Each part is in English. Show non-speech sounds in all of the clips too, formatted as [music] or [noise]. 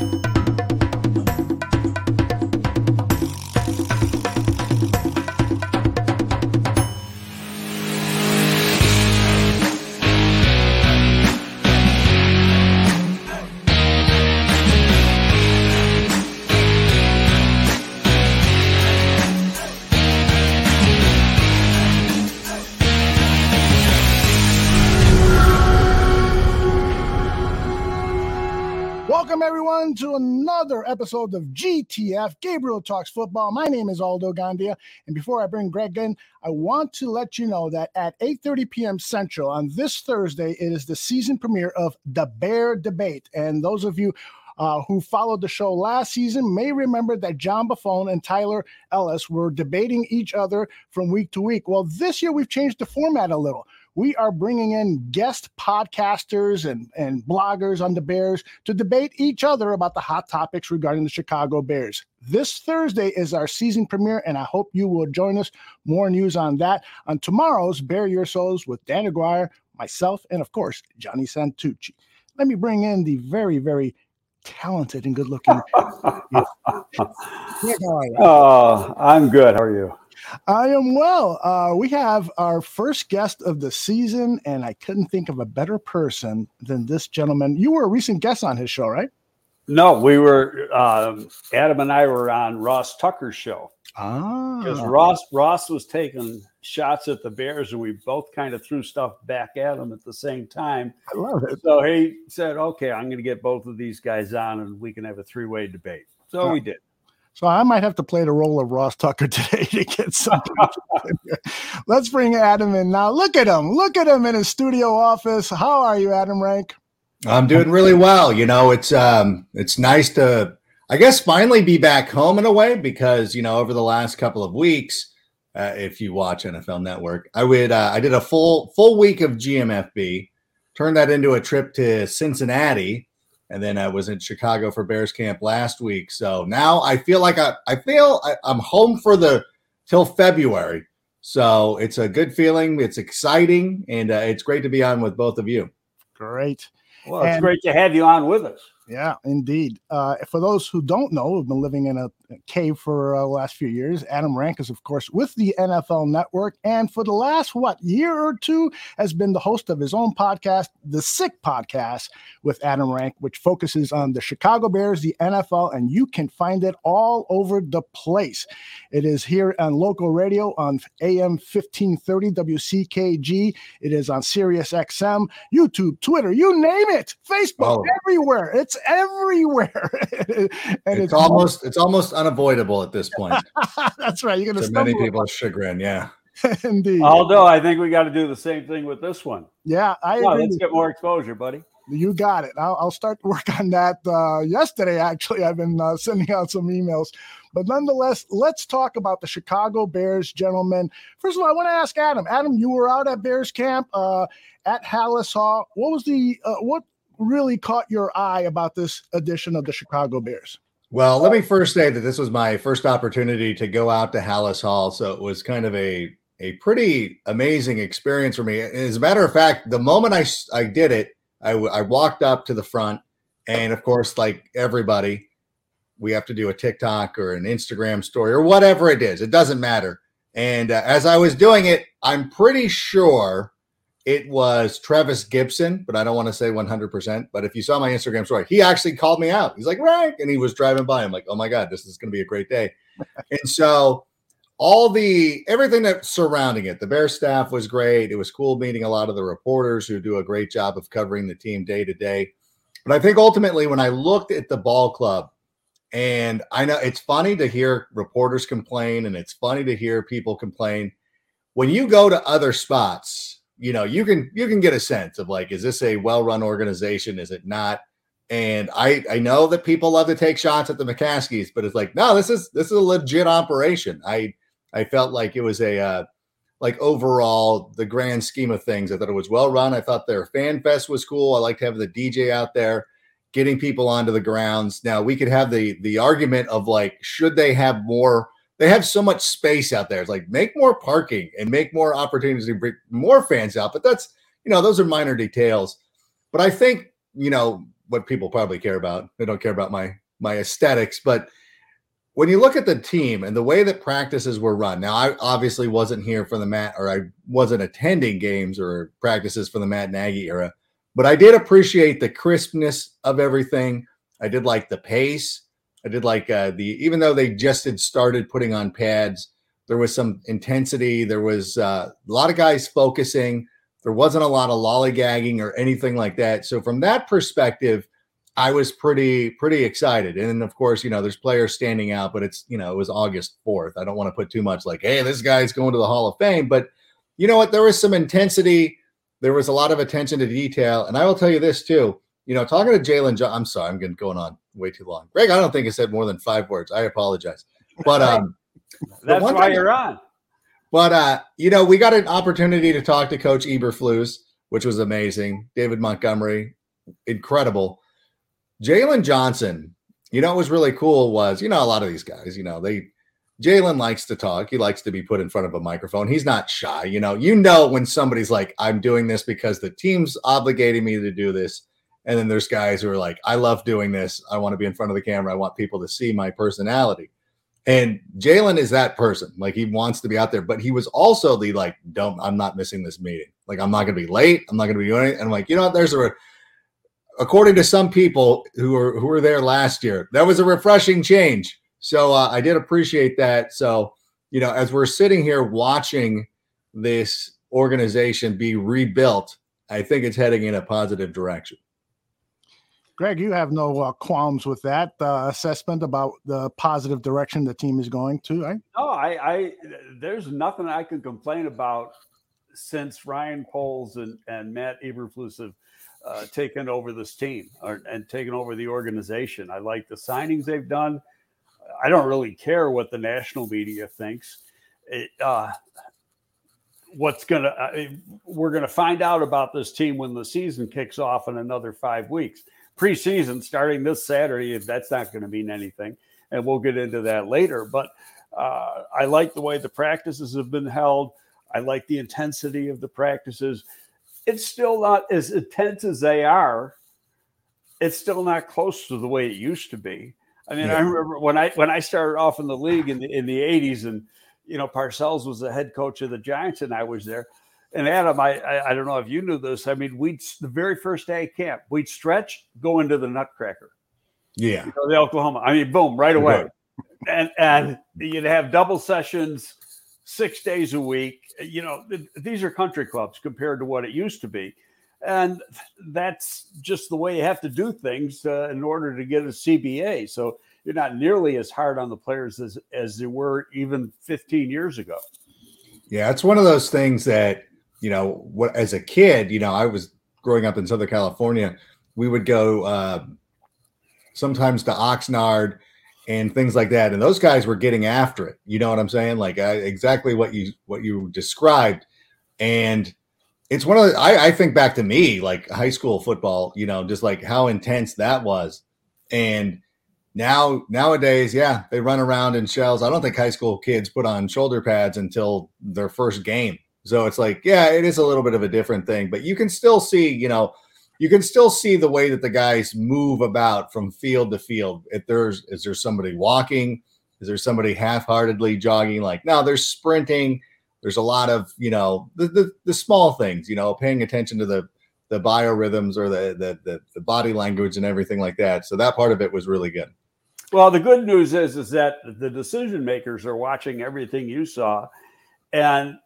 Welcome, to another episode of GTF Gabriel Talks Football. My name is Aldo Gandia. And before I bring Greg in, I want to let you know that at 8.30 p.m. Central on this Thursday, it is the season premiere of The Bear Debate. And those of you uh, who followed the show last season may remember that John Buffone and Tyler Ellis were debating each other from week to week. Well, this year we've changed the format a little we are bringing in guest podcasters and, and bloggers on the Bears to debate each other about the hot topics regarding the Chicago Bears. This Thursday is our season premiere, and I hope you will join us. More news on that on tomorrow's Bear Your Souls with Dan Aguirre, myself, and of course, Johnny Santucci. Let me bring in the very, very talented and good looking. [laughs] oh, I'm good. How are you? I am well. Uh, we have our first guest of the season, and I couldn't think of a better person than this gentleman. You were a recent guest on his show, right? No, we were. Um, Adam and I were on Ross Tucker's show. Ah, because Ross Ross was taking shots at the Bears, and we both kind of threw stuff back at him at the same time. I love it. So he said, "Okay, I'm going to get both of these guys on, and we can have a three way debate." So we did. So I might have to play the role of Ross Tucker [laughs] today to get some. Let's bring Adam in now. Look at him. Look at him in his studio office. How are you, Adam Rank? I'm doing really well. You know, it's um it's nice to I guess finally be back home in a way because, you know, over the last couple of weeks, uh, if you watch NFL Network, I would uh, I did a full full week of GMFB, turned that into a trip to Cincinnati and then I was in Chicago for Bears camp last week. So now I feel like I, I feel I, I'm home for the till February. So it's a good feeling. It's exciting, and uh, it's great to be on with both of you. Great. Well, it's and, great to have you on with us. Yeah, indeed. Uh, for those who don't know, who've been living in a cave for uh, the last few years, Adam Rank is, of course, with the NFL Network, and for the last what year or two has been the host of his own podcast, the Sick Podcast, with Adam Rank, which focuses on the Chicago Bears, the NFL, and you can find it all over the place. It is here on local radio on AM 1530 WCKG. It is on Sirius XM, YouTube, Twitter, you name it, Facebook, oh. everywhere. It's everywhere. [laughs] and it's, it's almost it's almost unavoidable at this point. [laughs] That's right. You're going to many people's chagrin. Yeah. [laughs] Indeed. Although I think we got to do the same thing with this one. Yeah, I well, let's get more exposure, buddy. You got it. I'll, I'll start to work on that uh, yesterday. Actually, I've been uh, sending out some emails, but nonetheless, let's talk about the Chicago Bears, gentlemen. First of all, I want to ask Adam. Adam, you were out at Bears camp uh, at Halas Hall. What was the uh, what really caught your eye about this edition of the Chicago Bears? Well, let me first say that this was my first opportunity to go out to Halas Hall, so it was kind of a a pretty amazing experience for me. As a matter of fact, the moment I I did it, I, I walked up to the front, and of course, like everybody, we have to do a TikTok or an Instagram story or whatever it is. It doesn't matter. And uh, as I was doing it, I'm pretty sure it was Trevis Gipson, but I don't want to say 100%. But if you saw my Instagram story, he actually called me out. He's like, right. And he was driving by. I'm like, oh my God, this is going to be a great day. [laughs] and so all the everything that surrounding it, the Bear staff was great. It was cool meeting a lot of the reporters who do a great job of covering the team day to day. But I think ultimately, when I looked at the ball club, and I know it's funny to hear reporters complain and it's funny to hear people complain. When you go to other spots, you know you can you can get a sense of like is this a well-run organization? Is it not? And i i know that people love to take shots at the McCaskeys but it's like no this is this is a legit operation. I i felt like it was a uh, like overall the grand scheme of things i thought it was well run. I thought their fan fest was cool. I liked having the dj out there getting people onto the grounds. Now we could have the the argument of like should they have more they have so much space out there. It's like make more parking and make more opportunities to bring more fans out. But that's you know those are minor details. But I think you know what people probably care about. They don't care about my my aesthetics, but when you look at the team and the way that practices were run, now I obviously wasn't here for the Matt or I wasn't attending games or practices for the Matt Nagy era, but I did appreciate the crispness of everything. I did like the pace. I did like uh, the even though they just had started putting on pads, there was some intensity. There was uh, a lot of guys focusing. There wasn't a lot of lollygagging or anything like that. So from that perspective, I was pretty pretty excited. And of course, you know, there's players standing out, but it's you know, it was August 4th. I don't want to put too much like, hey, this guy's going to the Hall of Fame. But you know what? There was some intensity. There was a lot of attention to detail. And I will tell you this too. You know, talking to Jaylon John, I'm sorry, I'm getting going on way too long. Greg, I don't think I said more than five words. I apologize. But um [laughs] that's why you're on. But uh, you know, we got an opportunity to talk to Coach Eberflus, which was amazing. David Montgomery, incredible. Jaylon Johnson, you know, what was really cool was, you know, a lot of these guys, you know, they Jaylon likes to talk. He likes to be put in front of a microphone. He's not shy. You know, you know when somebody's like, I'm doing this because the team's obligating me to do this. And then there's guys who are like, I love doing this. I want to be in front of the camera. I want people to see my personality. And Jaylon is that person. Like he wants to be out there, but he was also the like, don't, I'm not missing this meeting. Like I'm not going to be late. I'm not going to be doing it. And I'm like, you know what? There's a, according to some people who were who were there last year, that was a refreshing change. So uh, I did appreciate that. So you know, as we're sitting here watching this organization be rebuilt, I think it's heading in a positive direction. Greg, you have no uh, qualms with that uh, assessment about the positive direction the team is going to, right? No, I, I there's nothing I can complain about since Ryan Poles and, and Matt Eberflus have uh, taken over this team or, and taken over the organization. I like the signings they've done. I don't really care what the national media thinks. It, uh, what's gonna uh, we're gonna find out about this team when the season kicks off in another five weeks. Preseason starting this Saturday, if that's not going to mean anything, and we'll get into that later. But uh, I like the way the practices have been held. I like the intensity of the practices it's still not as intense as they are. It's still not close to the way it used to be. I mean, yeah. I remember when I when I started off in the league in the in the 80s and you know Parcells was the head coach of the Giants and I was there. And Adam, I, I, I don't know if you knew this. I mean, we'd the very first day of camp, we'd stretch, go into the Nutcracker. Yeah, you know, the Oklahoma. I mean, boom, right away. Right. And and you'd have double sessions six days a week. You know, these are country clubs compared to what it used to be. And that's just the way you have to do things uh, in order to get a CBA. So you're not nearly as hard on the players as, as they were even 15 years ago. Yeah, it's one of those things that, you know, what as a kid, you know, I was growing up in Southern California, we would go uh, sometimes to Oxnard and things like that. And those guys were getting after it. You know what I'm saying? Like uh, exactly what you what you described. And it's one of the, I, I think back to me like high school football. You know, just like how intense that was. And now nowadays, yeah, they run around in shells. I don't think high school kids put on shoulder pads until their first game. So it's like, yeah, it is a little bit of a different thing, but you can still see, you know, you can still see the way that the guys move about from field to field. If there's is there somebody walking, is there somebody half-heartedly jogging? Like now, there's sprinting. There's a lot of you know the, the the small things. You know, paying attention to the the biorhythms or the, the the the body language and everything like that. So that part of it was really good. Well, the good news is is that the decision makers are watching everything you saw, and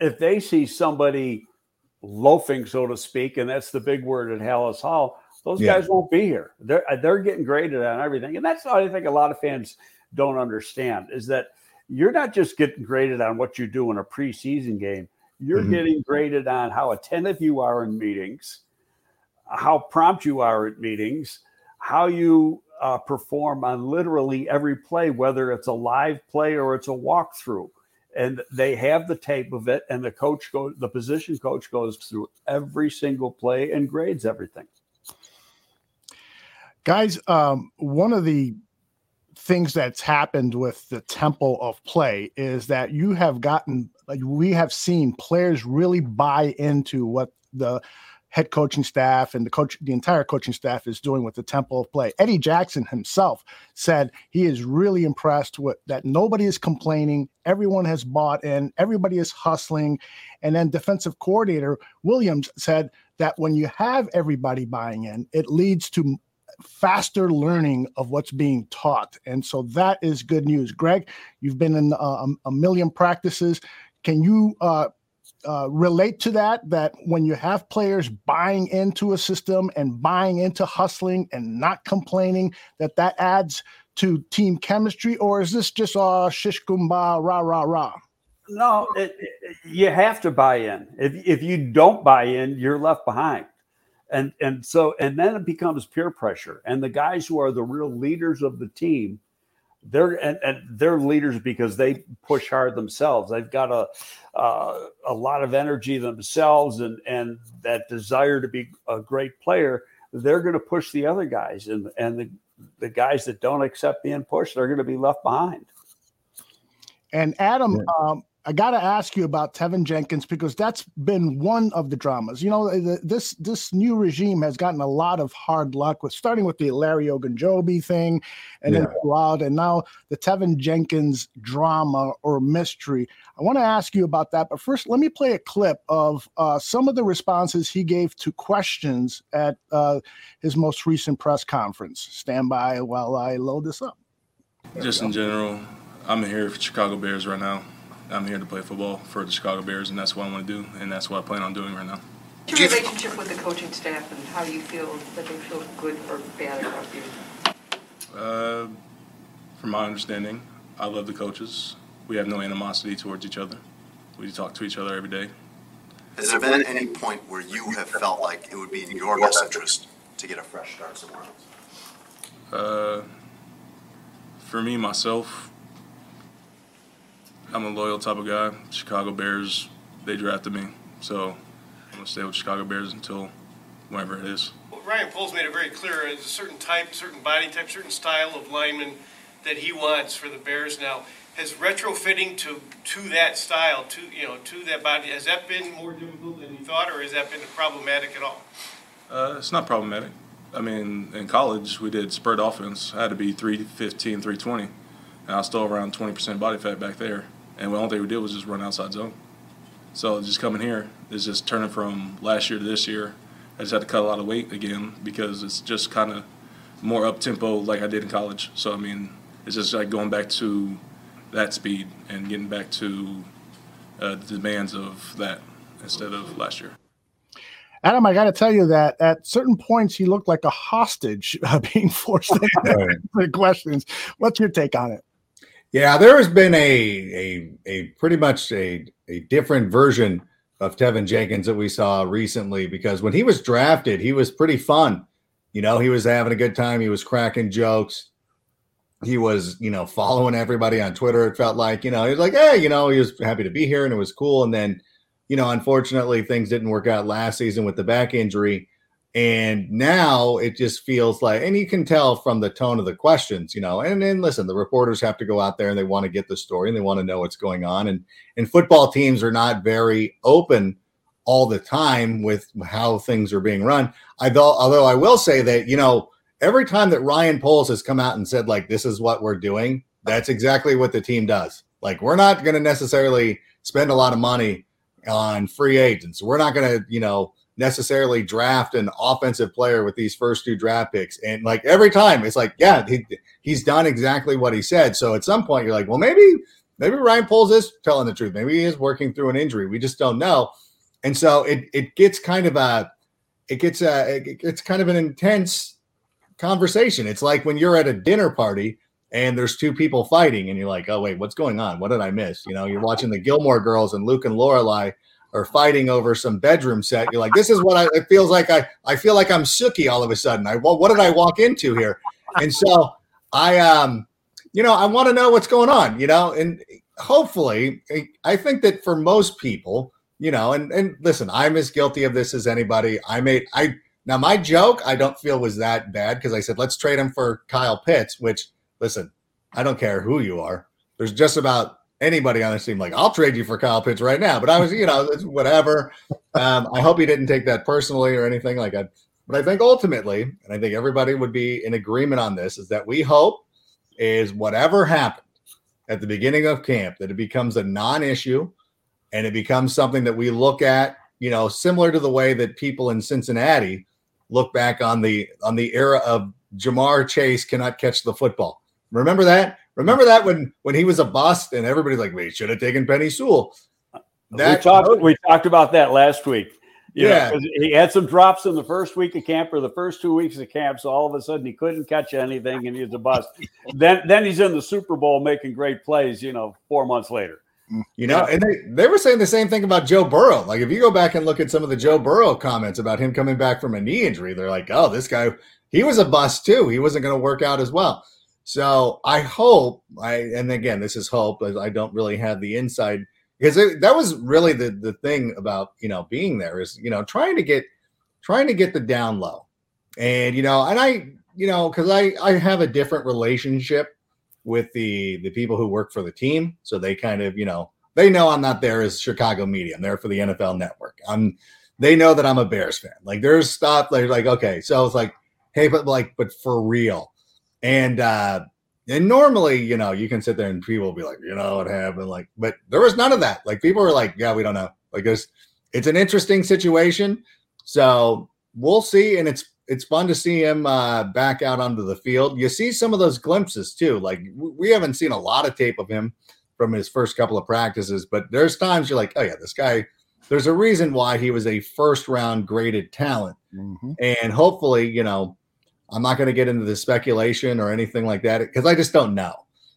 if they see somebody loafing, so to speak, and that's the big word at Halas Hall. Those yeah. guys won't be here. They're they're getting graded on everything, and that's what I think a lot of fans don't understand is that you're not just getting graded on what you do in a preseason game. You're mm-hmm. getting graded on how attentive you are in meetings, how prompt you are at meetings, how you uh, perform on literally every play, whether it's a live play or it's a walkthrough and they have the tape of it and the coach goes the position coach goes through every single play and grades everything. Guys um, one of the things that's happened with the tempo of play is that you have gotten like we have seen players really buy into what the head coaching staff and the coach, the entire coaching staff is doing with the tempo of play. Eddie Jackson himself said he is really impressed with that. Nobody is complaining. Everyone has bought in. Everybody is hustling. And then defensive coordinator Williams said that when you have everybody buying in, it leads to faster learning of what's being taught. And so that is good news. Greg, you've been in uh, a million practices. Can you uh, uh, relate to that? That when you have players buying into a system and buying into hustling and not complaining, that that adds to team chemistry, or is this just uh, shish kumbah, rah rah rah? No, it, it, you have to buy in. If if you don't buy in, you're left behind and and so and then it becomes peer pressure and the guys who are the real leaders of the team they're and, and they're leaders because they push hard themselves. They've got a uh, a lot of energy themselves and and that desire to be a great player. They're going to push the other guys and and the the guys that don't accept being pushed they're going to be left behind. And adam yeah. um, I got to ask you about Teven Jenkins because that's been one of the dramas. You know, the, this this new regime has gotten a lot of hard luck with starting with the Larry Ogunjobi thing, and yeah. then throughout, and now the Teven Jenkins drama or mystery. I want to ask you about that, but first, let me play a clip of uh, some of the responses he gave to questions at uh, his most recent press conference. Stand by while I load this up. There Just in general, I'm here for Chicago Bears right now. I'm here to play football for the Chicago Bears, and that's what I want to do, and that's what I plan on doing right now. What's Your relationship with the coaching staff and how you feel that they feel good or bad about you? Uh, from my understanding, I love the coaches. We have no animosity towards each other. We talk to each other every day. Has there been any point where you have felt like it would be in your best interest to get a fresh start somewhere else? Uh, for me, myself, I'm a loyal type of guy. Chicago Bears, they drafted me, so I'm gonna stay with Chicago Bears until whenever it is. Well, Ryan Poles made it very clear. It's a certain type, certain body type, certain style of lineman that he wants for the Bears now. Has retrofitting to to that style, to you know, to that body, has that been more difficult than you thought, or has that been problematic at all? Uh, it's not problematic. I mean, in college, we did spread offense. I had to be 315, 320, and I was still around 20% body fat back there and the only thing we did was just run outside zone. So just coming here is just turning from last year to this year. I just had to cut a lot of weight again because it's just kind of more up tempo like I did in college. So I mean, it's just like going back to that speed and getting back to uh, the demands of that instead of last year. Adam, I got to tell you that at certain points he looked like a hostage uh, [laughs] being forced to answer questions. What's your take on it? Yeah, there has been a a a pretty much a a different version of Teven Jenkins that we saw recently because when he was drafted, he was pretty fun. You know, he was having a good time. He was cracking jokes. He was, you know, following everybody on Twitter. It felt like, you know, he was like, hey, you know, he was happy to be here and it was cool. And then, you know, unfortunately, things didn't work out last season with the back injury. And now it just feels like, and you can tell from the tone of the questions, you know, and then listen, the reporters have to go out there and they want to get the story and they want to know what's going on. And and football teams are not very open all the time with how things are being run. I thought, although I will say that, you know, every time that Ryan Poles has come out and said, like, this is what we're doing, that's exactly what the team does. Like, we're not going to necessarily spend a lot of money on free agents. We're not going to, you know, necessarily draft an offensive player with these first two draft picks. And like every time, it's like, yeah, he, he's done exactly what he said. So at some point, you're like, well, maybe maybe Ryan Poles is telling the truth. Maybe he is working through an injury. We just don't know. And so it it gets kind of a it gets a it's kind of an intense conversation. It's like when you're at a dinner party and there's two people fighting and you're like, oh wait, what's going on? What did I miss? You know, you're watching the Gilmore Girls and Luke and Lorelai or fighting over some bedroom set. You're like, this is what I, it feels like. I, I feel like I'm Sookie all of a sudden. I, what, what did I walk into here? And so I, um, you know, I want to know what's going on, you know, and hopefully I think that for most people, you know, and, and listen, I'm as guilty of this as anybody. I made, I, now my joke, I don't feel was that bad because I said, let's trade him for Kyle Pitts, which listen, I don't care who you are. There's just about anybody on this team like I'll trade you for Kyle Pitts right now. But I was, you know, whatever. Um, I hope he didn't take that personally or anything like that. But I think ultimately, and I think everybody would be in agreement on this, is that we hope is whatever happened at the beginning of camp that it becomes a non-issue and it becomes something that we look at, you know, similar to the way that people in Cincinnati look back on the on the era of Ja'Marr Chase cannot catch the football. Remember that? Remember that when when he was a bust and everybody's like, we should have taken Penei Sewell. That, we talked we talked about that last week. You yeah, know, he had some drops in the first week of camp or the first two weeks of camp. So all of a sudden he couldn't catch anything and he's a bust. [laughs] then then he's in the Super Bowl making great plays. You know, four months later. Mm, you know, and they, they were saying the same thing about Joe Burrow. Like, if you go back and look at some of the Joe Burrow comments about him coming back from a knee injury, they're like, oh, this guy, he was a bust too. He wasn't going to work out as well. So I hope, I and again, this is hope, I don't really have the inside because it, that was really the the thing about you know being there is you know trying to get trying to get the down low, and you know, and I you know because I I have a different relationship with the the people who work for the team, so they kind of you know they know I'm not there as Chicago media. I'm there for the NFL Network. I'm they know that I'm a Bears fan. Like there's stuff they're like okay, so it's like hey, but like but for real, and uh and normally, you know, you can sit there and people will be like, you know, what happened? Like, but there was none of that. Like, people were like, yeah, we don't know. Like, it's it's an interesting situation. So we'll see. And it's it's fun to see him uh, back out onto the field. You see some of those glimpses too. Like, we haven't seen a lot of tape of him from his first couple of practices, but there's times you're like, oh yeah, this guy. There's a reason why he was a first round graded talent, mm-hmm. and hopefully, you know, I'm not going to get into the speculation or anything like that because I just don't know.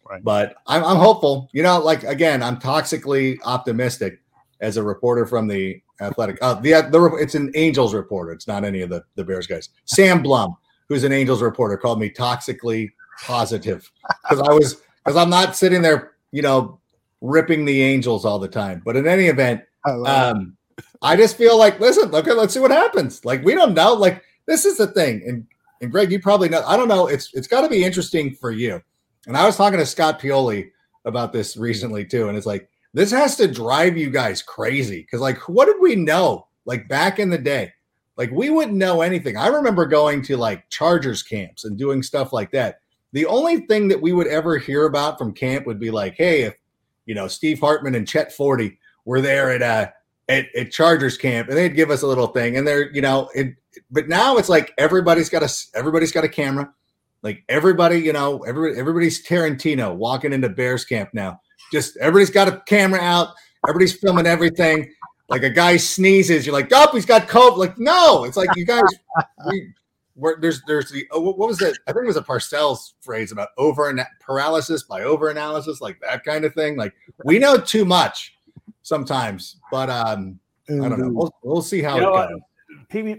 Right. But I'm, I'm hopeful. You know, like again, I'm toxically optimistic as a reporter from the Athletic. Uh, the, the it's an Angels reporter. It's not any of the the Bears guys. Sam Blum, who's an Angels reporter, called me toxically positive because I was because I'm not sitting there, you know, ripping the Angels all the time. But in any event, I, um, I just feel like listen, okay, let's see what happens. Like we don't know. Like this is the thing, and and Greg, you probably know. I don't know. It's it's got to be interesting for you. And I was talking to Scott Pioli about this recently too, and it's like this has to drive you guys crazy because like what did we know like back in the day? Like we wouldn't know anything. I remember going to like Chargers camps and doing stuff like that. The only thing that we would ever hear about from camp would be like, hey, if you know Steve Hartman and Chet Forte were there at uh at, at Chargers camp, and they'd give us a little thing, and they're you know it, but now it's like everybody's got a everybody's got a camera. Like everybody, you know, everybody, everybody's Tarantino walking into Bears camp now. Just everybody's got a camera out. Everybody's filming everything. Like a guy sneezes, you're like, "Oh, he's got COVID." Like, no, it's like you guys. [laughs] We, where there's there's the oh, what was it? I think it was a Parcells phrase about over paralysis by over analysis, like that kind of thing. Like we know too much sometimes, but um, I don't know. We'll, we'll see how you it goes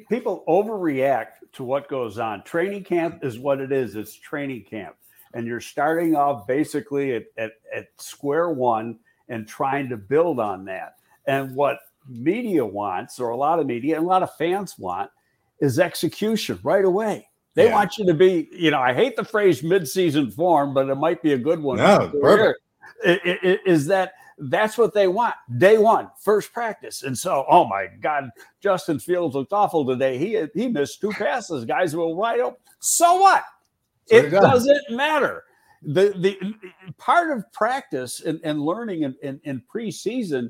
people overreact to what goes on. Training camp is what it is. It's training camp. And you're starting off basically at, at, at square one and trying to build on that. And what media wants, or a lot of media and a lot of fans want, is execution right away. They yeah. want you to be, you know, I hate the phrase mid-season form, but it might be a good one. No, perfect. Is that that's what they want. Day one, first practice. And so, oh my God, Justin Fields looked awful today. He he missed two passes. Guys were wide open. So what? So it doesn't matter. The the part of practice and, and learning in, in, in preseason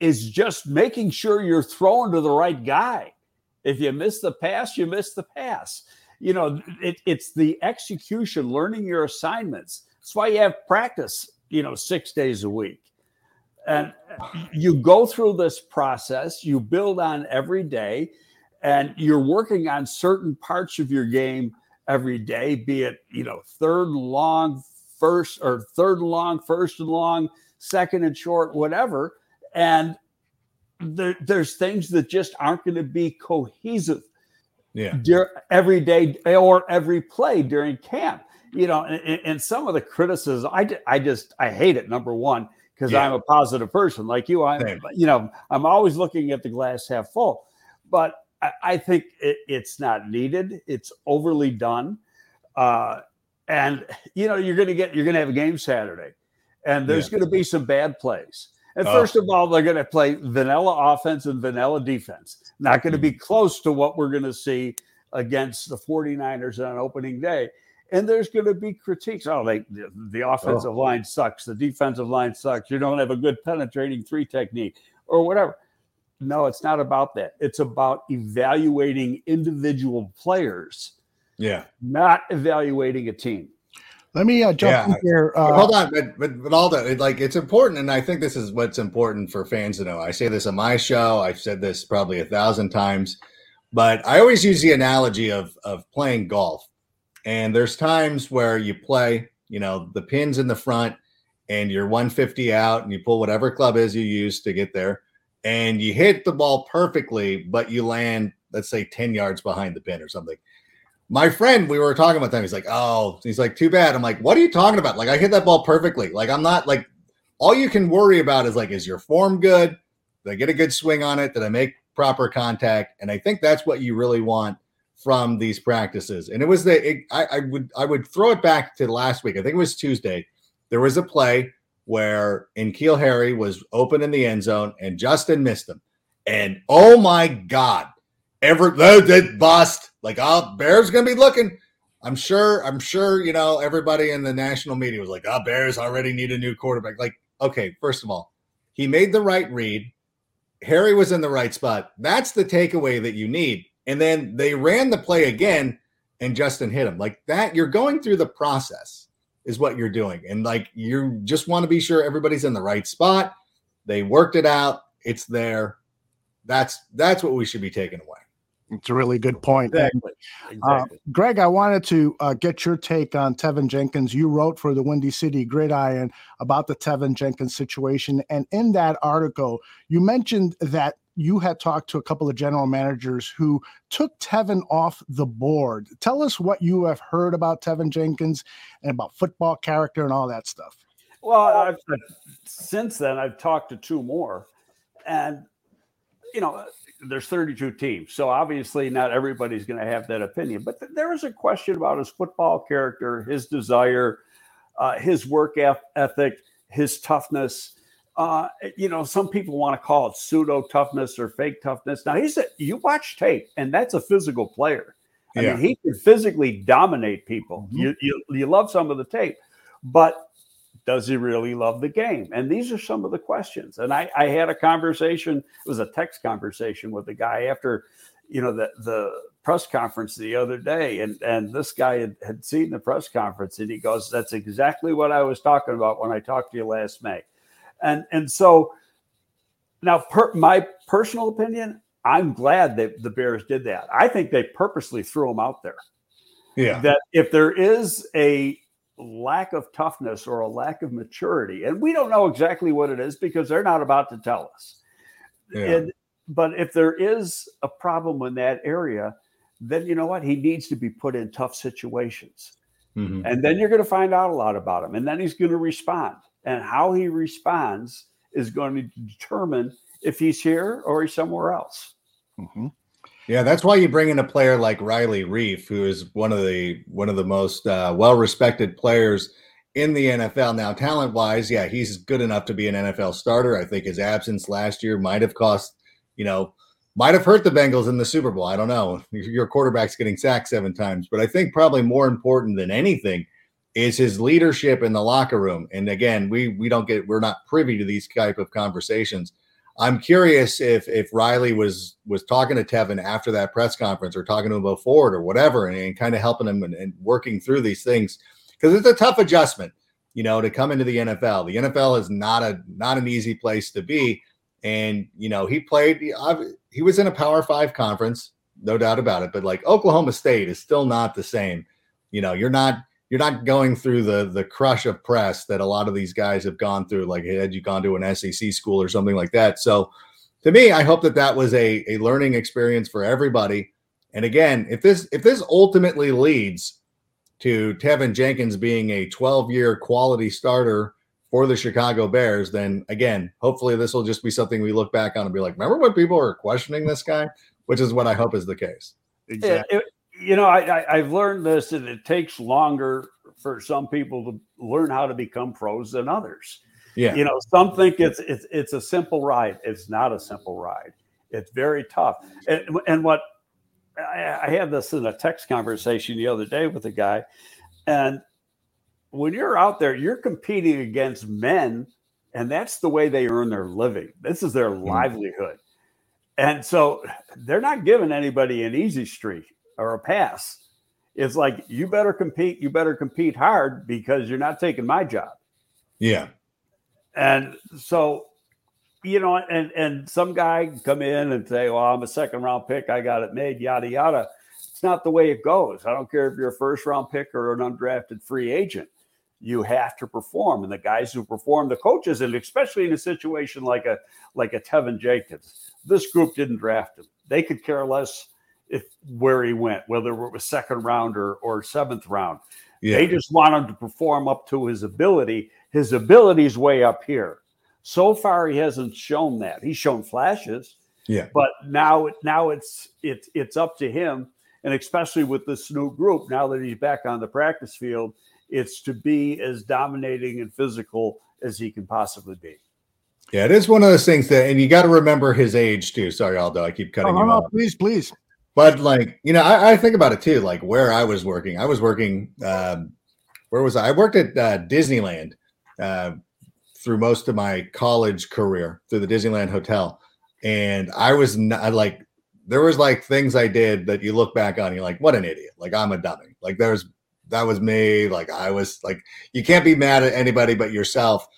is just making sure you're throwing to the right guy. If you miss the pass, you miss the pass. You know, it, it's the execution, learning your assignments. That's why you have practice, you know, six days a week and you go through this process, you build on every day, and you're working on certain parts of your game every day, be it, you know, third long, first, or third and long, first and long, second and short, whatever. And there, there's things that just aren't going to be cohesive yeah. every day or every play during camp. You know, and, and some of the criticism, I, I just, I hate it. Number one, because yeah. I'm a positive person like you. I'm, Same. you know, I'm always looking at the glass half full, but I, I think it, it's not needed. It's overly done, uh, and you know, you're going to get you're going to have a game Saturday, and there's Yeah. going to be some bad plays. And Oh. first of all, they're going to play vanilla offense and vanilla defense. Not going to be close to what we're going to see against the 49ers on opening day. And there's going to be critiques. Oh, they, the, the offensive line sucks. The defensive line sucks. You don't have a good penetrating three technique or whatever. No, it's not about that. It's about evaluating individual players, Yeah. not evaluating a team. Let me uh, jump Yeah. in here. Uh, hold on, but but but all that like it's important, and I think this is what's important for fans to know. I say this on my show. I've said this probably a thousand times, but I always use the analogy of of playing golf. And there's times where you play, you know, the pins in the front, and you're 150 out, and you pull whatever club is you use to get there, and you hit the ball perfectly, but you land, let's say, 10 yards behind the pin or something my friend, we were talking about that. He's like, oh, he's like, too bad. I'm like, what are you talking about? Like, I hit that ball perfectly. Like, I'm not like, all you can worry about is like, is your form good? Did I get a good swing on it? Did I make proper contact? And I think that's what you really want from these practices. And it was the, it, I, I would, I would throw it back to last week. I think it was Tuesday. There was a play where Keel Harry was open in the end zone and Justin missed him. And oh my God, ever that bust. Like, oh, Bears gonna be looking. I'm sure, I'm sure, you know, everybody in the national media was like, oh, Bears already need a new quarterback. Like, okay, first of all, he made the right read. Harry was in the right spot. That's the takeaway that you need. And then they ran the play again and Justin hit him. Like that, you're going through the process, is what you're doing. And like you just want to be sure everybody's in the right spot. They worked it out, it's there. That's that's what we should be taking away. it's a really good point. And, Exactly. Uh, Greg, I wanted to uh, get your take on Teven Jenkins. You wrote for the Windy City Gridiron about the Teven Jenkins situation. And in that article, you mentioned that you had talked to a couple of general managers who took Teven off the board. Tell us what you have heard about Teven Jenkins and about football character and all that stuff. Well, I've, since then I've talked to two more, and you know, there's 32 teams, so obviously not everybody's going to have that opinion. But th- there is a question about his football character, his desire, uh, his work eth- ethic, his toughness. Uh, you know, some people want to call it pseudo toughness or fake toughness. Now he's a, you watch tape, and that's a physical player. I Yeah. mean, he can physically dominate people. Mhm. You, you you love some of the tape, but does he really love the game? And these are some of the questions. And I, I had a conversation, it was a text conversation with a guy after, you know, the, the press conference the other day. And, and this guy had, had seen the press conference and he goes, that's exactly what I was talking about when I talked to you last May. And, and so now per, my personal opinion, I'm glad that the Bears did that. I think they purposely threw him out there Yeah. that if there is a lack of toughness or a lack of maturity, and we don't know exactly what it is because they're not about to tell us. Yeah. And, but if there is a problem in that area, then you know what? He needs to be put in tough situations. Mhm. And then you're going to find out a lot about him. And then he's going to respond. And how he responds is going to determine if he's here or he's somewhere else. Mhm. Yeah, that's why you bring in a player like Riley Reiff, who is one of the one of the most uh, well-respected players in the NFL. Now, talent-wise, yeah, he's good enough to be an NFL starter. I think his absence last year might have cost, you know, might have hurt the Bengals in the Super Bowl. I don't know. [laughs] Your quarterback's getting sacked seven times, but I think probably more important than anything is his leadership in the locker room. And again, we we don't get we're not privy to these type of conversations. I'm curious if if Riley was was talking to Teven after that press conference or talking to him before it or whatever, and, and kind of helping him and, and working through these things because it's a tough adjustment, you know, to come into the NFL. The NFL is not a not an easy place to be, and you know he played. He was in a Power Five conference, no doubt about it. But like Oklahoma State is still not the same. You know, you're not you're not going through the the crush of press that a lot of these guys have gone through. Like, had you gone to an SEC school or something like that? So, to me, I hope that that was a a learning experience for everybody. And again, if this if this ultimately leads to Teven Jenkins being a 12 year quality starter for the Chicago Bears, then again, hopefully this will just be something we look back on and be like, remember when people were questioning this guy? Which is what I hope is the case. It- it- you know, I, I, I've learned this that it takes longer for some people to learn how to become pros than others. Yeah. You know, some think it's it's it's a simple ride. It's not a simple ride. It's very tough. And and what I, I had this in a text conversation the other day with a guy, and when you're out there, you're competing against men, and that's the way they earn their living. This is their mm. livelihood. And so they're not giving anybody an easy streak or a pass. It's like you better compete, you better compete hard because you're not taking my job. Yeah. And so, you know, and and some guy come in and say, "Well, I'm a second round pick. I got it made." Yada yada. It's not the way it goes. I don't care if you're a first round pick or an undrafted free agent. You have to perform, and the guys who perform, the coaches, and especially in a situation like a like a Teven Jenkins, this group didn't draft him. They could care less if where he went, whether it was second round or, or seventh round. Yeah. They just want him to perform up to his ability. His ability is way up here. So far, he hasn't shown that. He's shown flashes, Yeah. but now now it's it's it's up to him, and especially with this new group. Now that he's back on the practice field, it's to be as dominating and physical as he can possibly be. Yeah, it is one of those things that, and you got to remember his age too. Sorry, Aldo, I keep cutting Oh, you no, off. no, please, please. But like, you know, I, I think about it too. Like where I was working, I was working. Um, where was I? I worked at uh, Disneyland uh, through most of my college career through the Disneyland Hotel, and I was not like there was like things I did that you look back on, you're like, what an idiot! Like I'm a dummy. Like there's that was me. Like I was like you can't be mad at anybody but yourself.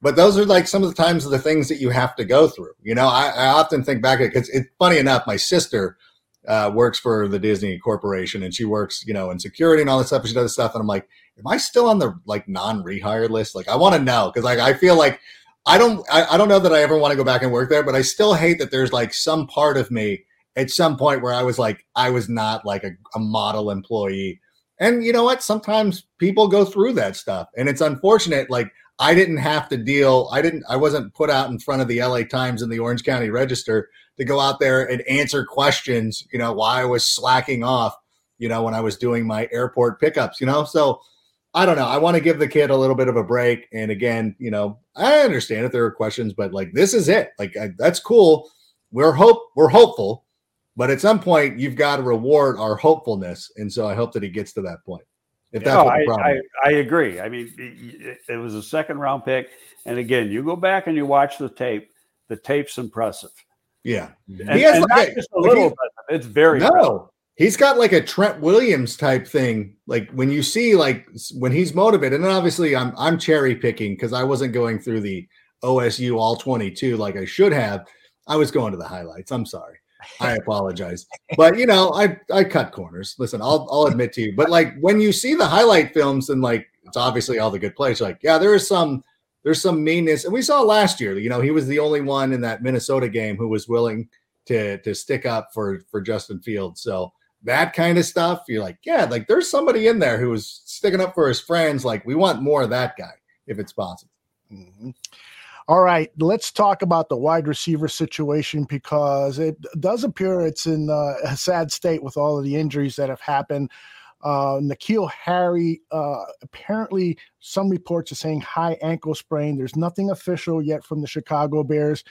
But those are like some of the times of the things that you have to go through. You know, I, I often think back because it's funny enough. My sister uh, works for the Disney Corporation, and she works, you know, in security and all this stuff. And she does stuff, and I'm like, am I still on the like non-rehire list? Like, I want to know because like I feel like I don't, I, I don't know that I ever want to go back and work there, but I still hate that there's like some part of me at some point where I was like, I was not like a, a model employee. And you know what? Sometimes people go through that stuff, and it's unfortunate. Like I didn't have to deal. I didn't. I wasn't put out in front of the LA Times and the Orange County Register to go out there and answer questions. You know why I was slacking off. You know when I was doing my airport pickups. You know so. I don't know. I want to give the kid a little bit of a break. And again, you know, I understand if there are questions, but like this is it. Like I, that's cool. We're hope we're hopeful, but at some point you've got to reward our hopefulness. And so I hope that he gets to that point. If that's No, what the I, problem. I, is. I agree. I mean, it, it was a second round pick. And again, you go back and you watch the tape, the tape's impressive. Yeah. And, He has like a- a little he- impressive. It's very impressive. No, he's got like a Trent Williams type thing. Like when you see like when he's motivated, and obviously I'm I'm cherry picking because I wasn't going through the OSU all 22 like I should have. I was going to the highlights. I'm sorry. I [laughs] apologize. But you know, I I cut corners. Listen, I'll I'll admit to you. But like when you see the highlight films and like it's obviously all the good plays, like, yeah, there is some there's some meanness. And we saw last year, you know, he was the only one in that Minnesota game who was willing to to stick up for for Justin Fields. So that kind of stuff, you're like, yeah, like there's somebody in there who was sticking up for his friends. Like we want more of that guy if it's possible. Mhm. All right, let's talk about the wide receiver situation because it does appear it's in uh, a sad state with all of the injuries that have happened. Uh, N'Keal Harry, uh, apparently, some reports are saying high ankle sprain. There's nothing official yet from the Chicago Bears.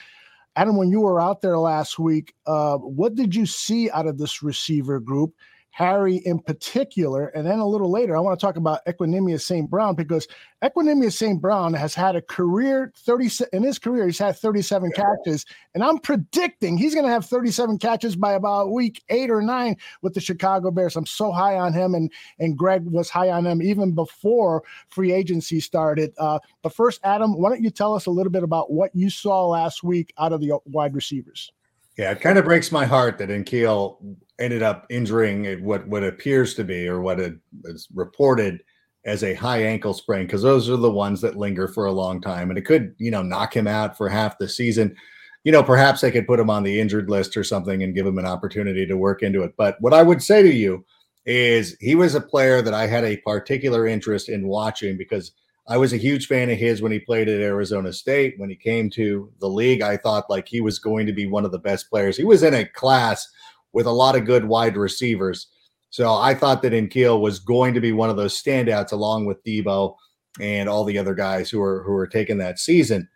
Adam, when you were out there last week, uh, what did you see out of this receiver group? Harry in particular, and then a little later, I want to talk about Equanimeous St. Brown because Equanimeous St. Brown has had a career 30 in his career, he's had 37 catches, and I'm predicting he's going to have 37 catches by about week eight or nine with the Chicago Bears. I'm so high on him, and and Greg was high on him even before free agency started. Uh, but first, Adam, why don't you tell us a little bit about what you saw last week out of the wide receivers? Yeah, it kind of breaks my heart that N'Keal ended up injuring what what appears to be or what is reported as a high ankle sprain because those are the ones that linger for a long time and it could you know knock him out for half the season. You know perhaps they could put him on the injured list or something and give him an opportunity to work into it but what i would say to you is he was a player that i had a particular interest in watching because I was a huge fan of his when he played at Arizona State. When he came to the league, I thought like he was going to be one of the best players. He was in a class with a lot of good wide receivers. So I thought that N'Keal was going to be one of those standouts along with Deebo and all the other guys who were who were taking that season.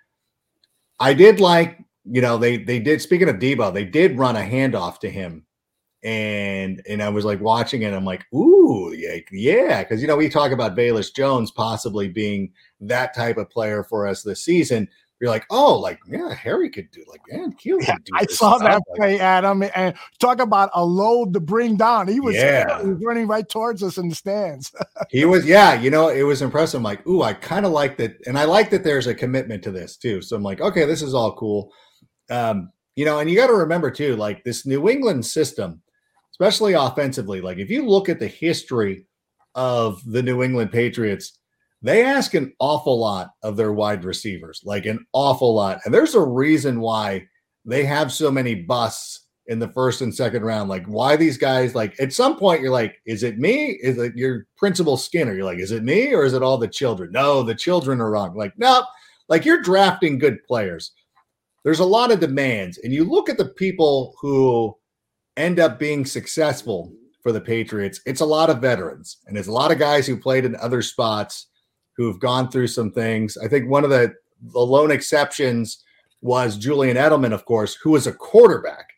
I did like, you know, they they did speaking of Deebo, they did run a handoff to him. And and I was like watching it, I'm like, ooh, yeah, yeah. Cause you know, we talk about Velus Jones possibly being that type of player for us this season you're like, oh, like yeah, Harry could do like man, Keel could do. I saw that play, Adam, and talk about a load to bring down. He was, yeah. he was running right towards us in the stands. [laughs] he was, yeah, you know, it was impressive. I'm like, ooh, I kind of like that, and I like that there's a commitment to this too. So I'm like, okay, this is all cool. Um, you know, and you got to remember too, like this New England system, especially offensively, like if you look at the history of the New England Patriots they ask an awful lot of their wide receivers, like an awful lot. And there's a reason why they have so many busts in the first and second round. Like, why these guys, like, at some point, you're like, is it me? Is it your principal Skinner? You're like, is it me or is it all the children? No, the children are wrong. Like, no, like you're drafting good players. There's a lot of demands. And you look at the people who end up being successful for the Patriots, it's a lot of veterans and it's a lot of guys who played in other spots who've gone through some things. I think one of the, the lone exceptions was Julian Edelman, of course, who was a quarterback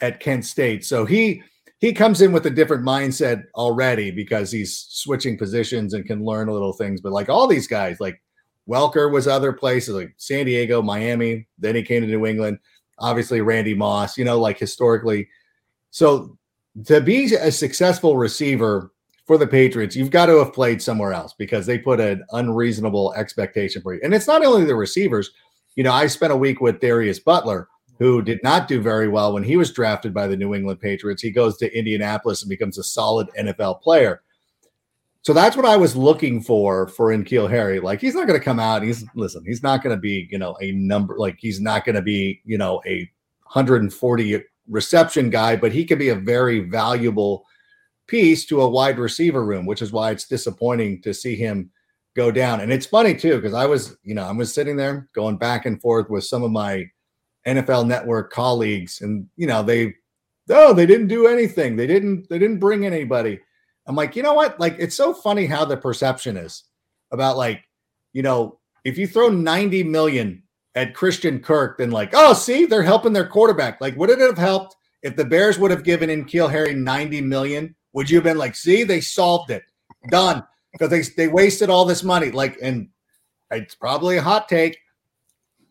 at Kent State. So he he comes in with a different mindset already because he's switching positions and can learn a little things. But like all these guys, like Welker was other places like San Diego, Miami. Then he came to New England. Obviously, Randy Moss. You know, like historically. So to be a successful receiver for the Patriots, you've got to have played somewhere else because they put an unreasonable expectation for you. And it's not only the receivers. You know, I spent a week with Darius Butler, who did not do very well when he was drafted by the New England Patriots. He goes to Indianapolis and becomes a solid NFL player. So that's what I was looking for for N'Keal Harry. Like he's not going to come out. He's listen. He's not going to be you know a number like he's not going to be you know a 140 reception guy, but he could be a very valuable piece to a wide receiver room, which is why it's disappointing to see him go down. And it's funny too, because I was, you know, I was sitting there going back and forth with some of my NFL network colleagues, and you know, they oh, they didn't do anything. They didn't, they didn't bring anybody. I'm like, you know what? Like, it's so funny how the perception is about like, you know, if you throw 90 million at Christian Kirk, then like, oh, see, they're helping their quarterback. Like, would it have helped if the Bears would have given N'Keal Harry 90 million would you have been like, see, they solved it, done because they they wasted all this money? Like, and it's probably a hot take.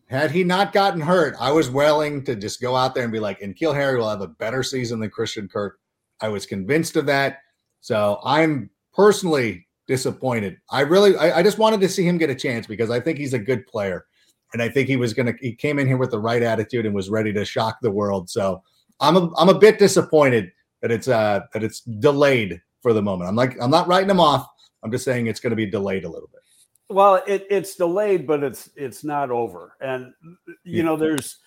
Had he not gotten hurt, I was willing to just go out there and be like, N'Keal Harry will have a better season than Christian Kirk. I was convinced of that. So I'm personally disappointed. I really, I, I, just wanted to see him get a chance because I think he's a good player. And I think he was going to, he came in here with the right attitude and was ready to shock the world. So I'm a, I'm a bit disappointed that it's uh that it's delayed for the moment. I'm like I'm not writing them off. I'm just saying it's going to be delayed a little bit. Well, it, it's delayed, but it's it's not over. And you yeah. know, there's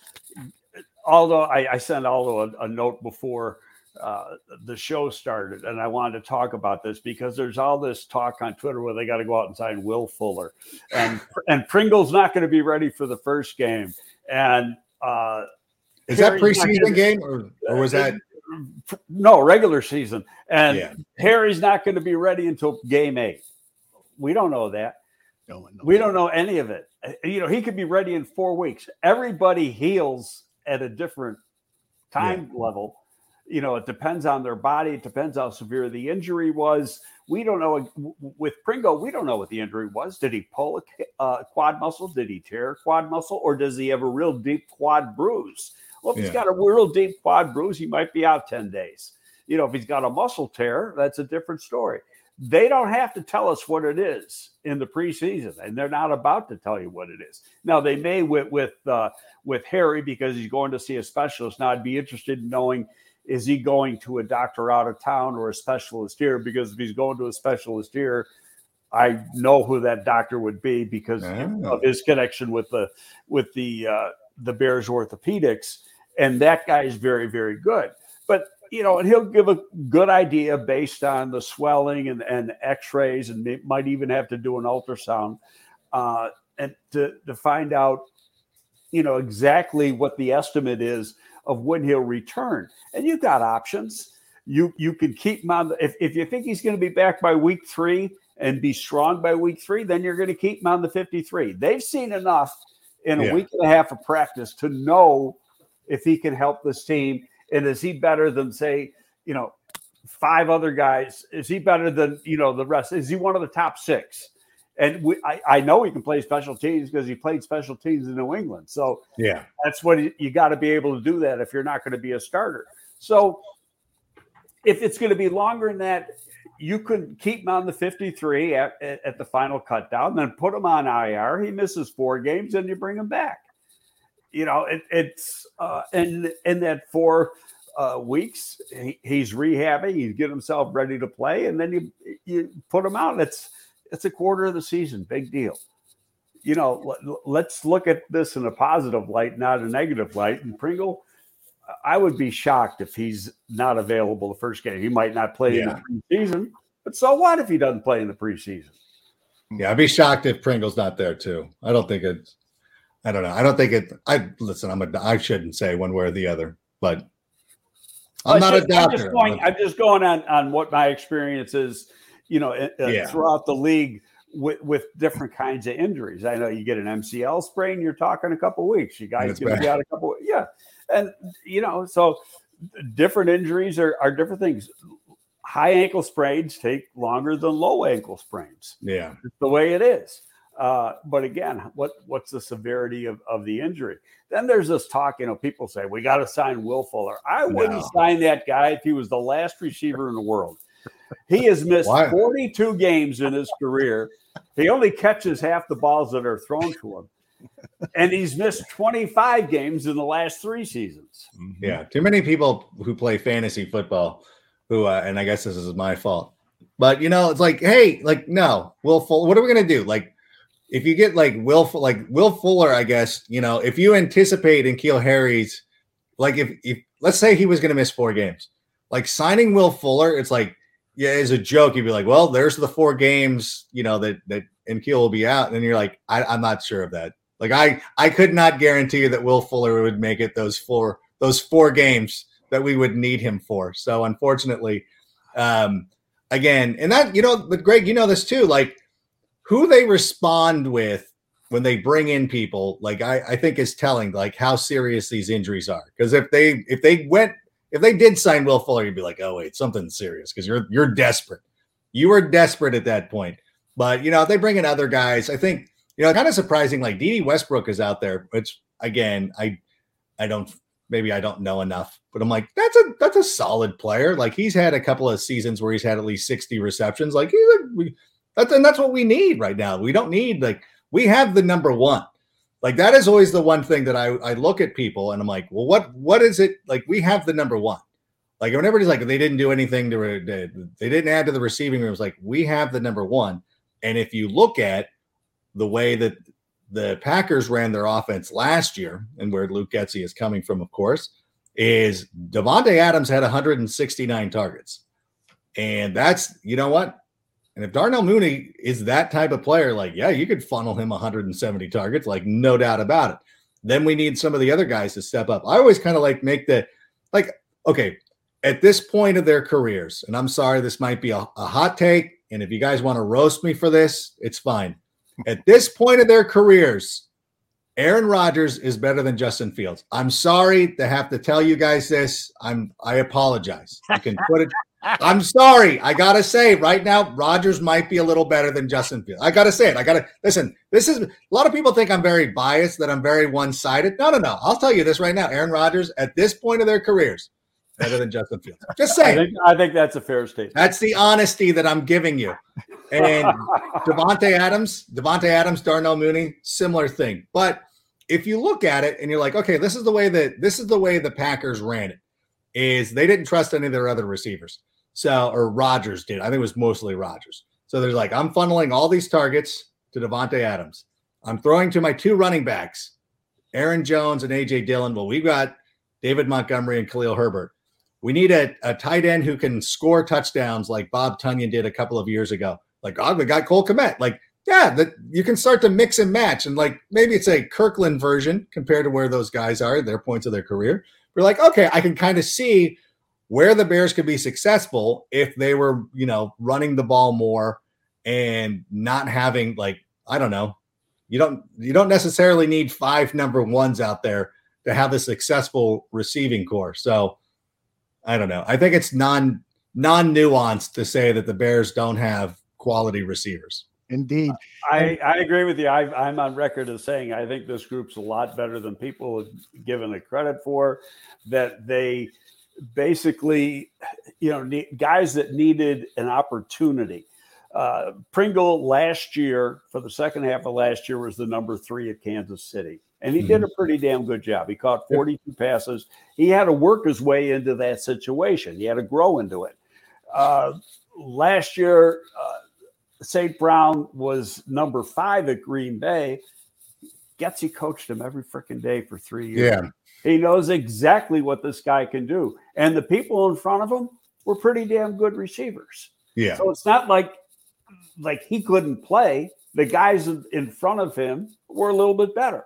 although I, I sent Aldo a, a note before uh, the show started, and I wanted to talk about this because there's all this talk on Twitter where they got to go out and sign Will Fuller, and [laughs] and Pringle's not going to be ready for the first game, and uh, is that preseason game or, or was that no regular season, and yeah. Harry's not going to be ready until game eight. We don't know that. No we don't know any of it. Uh, you know, he could be ready in four weeks. Everybody heals at a different time yeah. level. You know, it depends on their body. It depends how severe the injury was. We don't know with Pringle. We don't know what the injury was. Did he pull a uh, quad muscle? Did he tear a quad muscle, or does he have a real deep quad bruise? Well, if yeah. he's got a real deep quad bruise, he might be out 10 days. You know, if he's got a muscle tear, that's a different story. They don't have to tell us what it is in the preseason, and they're not about to tell you what it is. Now they may with with uh, with Harry because he's going to see a specialist. Now I'd be interested in knowing is he going to a doctor out of town or a specialist here? Because if he's going to a specialist here, I know who that doctor would be because oh. of his connection with the with the uh, the Bears orthopedics and that guy is very, very good. But you know, and he'll give a good idea based on the swelling and, and X-rays, and might even have to do an ultrasound, uh, and to to find out, you know, exactly what the estimate is of when he'll return. And you've got options. you you can keep him on. The, if if you think he's going to be back by week three and be strong by week three, then you're going to keep him on the 53. They've seen enough in a Yeah. week and a half of practice to know if he can help this team. And is he better than say, you know, five other guys? Is he better than you know the rest? Is he one of the top six? And we, I, I know he can play special teams because he played special teams in New England. So Yeah. that's what you, you got to be able to do that if you're not going to be a starter. So if it's going to be longer than that, you could keep him on the 53 at, at, at the final cutdown, then put him on IR. He misses four games, and you bring him back. You know, it, it's uh, in in that four uh, weeks, he, he's rehabbing, he's getting himself ready to play, and then you you put him out. It's it's a quarter of the season, big deal. You know, let, let's look at this in a positive light, not a negative light. And Pringle, I would be shocked if he's not available the first game. He might not play in the preseason, but so what if he doesn't play in the preseason? Yeah, I'd be shocked if Pringle's not there too. I don't think it's. I don't know. I don't think it. I listen. I'm a. I shouldn't say one way or the other, but I'm not a just, I'm just doctor. going, I'm just going on on what my experience is. You know, uh, Yeah. throughout the league with with different kinds of injuries. I know you get an MCL sprain, you're talking a couple weeks. You guys to be out a couple. Yeah, and you know, so different injuries are are different things. High ankle sprains take longer than low ankle sprains. yeah, It's the way it is. Uh, but again, what what's the severity of, of the injury? Then there's this talk, you know, people say we got to sign Will Fuller. I wouldn't No. sign that guy if he was the last receiver in the world. He has missed Why? 42 games in his career. He only catches half the balls that are thrown to him. And he's missed 25 games in the last three seasons. yeah. Too many people who play fantasy football, who, uh, and I guess this is my fault, but you know, it's like, hey, like, no, Will Fuller. What are we gonna do? Like, if you get like Will, like Will Fuller, I guess you know, if you anticipate N'Keal Harry's, like, if if let's say he was gonna miss four games, like signing Will Fuller, it's like, yeah, as a joke, you'd be like, well, there's the four games, you know, that that N'Keal will be out, and you're like, I, I'm not sure of that. Like, I I could not guarantee you that Will Fuller would make it those four those four games that we would need him for. So unfortunately, um, again, and that you know, but Greg, you know this too, like who they respond with when they bring in people, like I, I think is telling like how serious these injuries are. Because if they if they went if they did sign Will Fuller, you'd be like, oh wait, something serious because you're you're desperate. You were desperate at that point. But you know, if they bring in other guys, I think you know, kind of surprising. Like Dede Westbrook is out there, which again, I I don't maybe I don't know enough, but I'm like, that's a that's a solid player. Like he's had a couple of seasons where he's had at least 60 receptions. Like he's a, we, that's and that's what we need right now. We don't need like we have the number one. Like that is always the one thing that I, I look at people and I'm like, well, what what is it like? We have the number one. Like when everybody's like, they didn't do anything to they, they didn't add to the receiving room. It's like we have the number one. And if you look at the way that the Packers ran their offense last year, and where Luke Getsy is coming from, of course, is Davante Adams had 169 targets. And that's, you know what? And if Darnell Mooney is that type of player, like, yeah, you could funnel him 170 targets, like, no doubt about it. Then we need some of the other guys to step up. I always kind of like make the, like, okay, at this point of their careers, and I'm sorry, this might be a, a hot take. And if you guys want to roast me for this, it's fine. At this point of their careers, Aaron Rodgers is better than Justin Fields. I'm sorry to have to tell you guys this. I'm I apologize. You can put it. I'm sorry. I gotta say right now, Rodgers might be a little better than Justin Fields. I gotta say it. I gotta listen. This is a lot of people think I'm very biased, that I'm very one-sided. No, no, no. I'll tell you this right now. Aaron Rodgers, at this point of their careers, better than Justin Fields. Just I saying. think I think that's a fair statement. That's the honesty that I'm giving you. And [laughs] Davante Adams, Davante Adams, Darnell Mooney, similar thing. But if you look at it and you're like, okay, this is the way that this is the way the Packers ran it, is they didn't trust any of their other receivers. So or Rodgers did. I think it was mostly Rodgers. So there's like, I'm funneling all these targets to Davante Adams. I'm throwing to my two running backs, Aaron Jones and AJ Dillon. Well, we've got David Montgomery and Khalil Herbert. We need a, a tight end who can score touchdowns like Bob Tonyan did a couple of years ago. Like, oh, we got Cole Kmet. Like, yeah, that you can start to mix and match. And like maybe it's a Kirkland version compared to where those guys are, their points of their career. We're like, okay, I can kind of see where the Bears could be successful if they were, you know, running the ball more and not having like I don't know, you don't you don't necessarily need five number ones out there to have a successful receiving core. So I don't know. I think it's non non nuanced to say that the Bears don't have quality receivers. Indeed. I, I agree with you. I, I'm on record as saying I think this group's a lot better than people have given it credit for. That they basically, you know, ne- guys that needed an opportunity. Uh, Pringle last year, for the second half of last year, was the number three at Kansas City. And he did a pretty damn good job. He caught 42 passes. He had to work his way into that situation, he had to grow into it. Uh, last year, uh, St. Brown was number five at Green Bay. Getsy coached him every freaking day for three years. Yeah. He knows exactly what this guy can do. And the people in front of him were pretty damn good receivers. Yeah. So it's not like like he couldn't play. The guys in- front of him were a little bit better.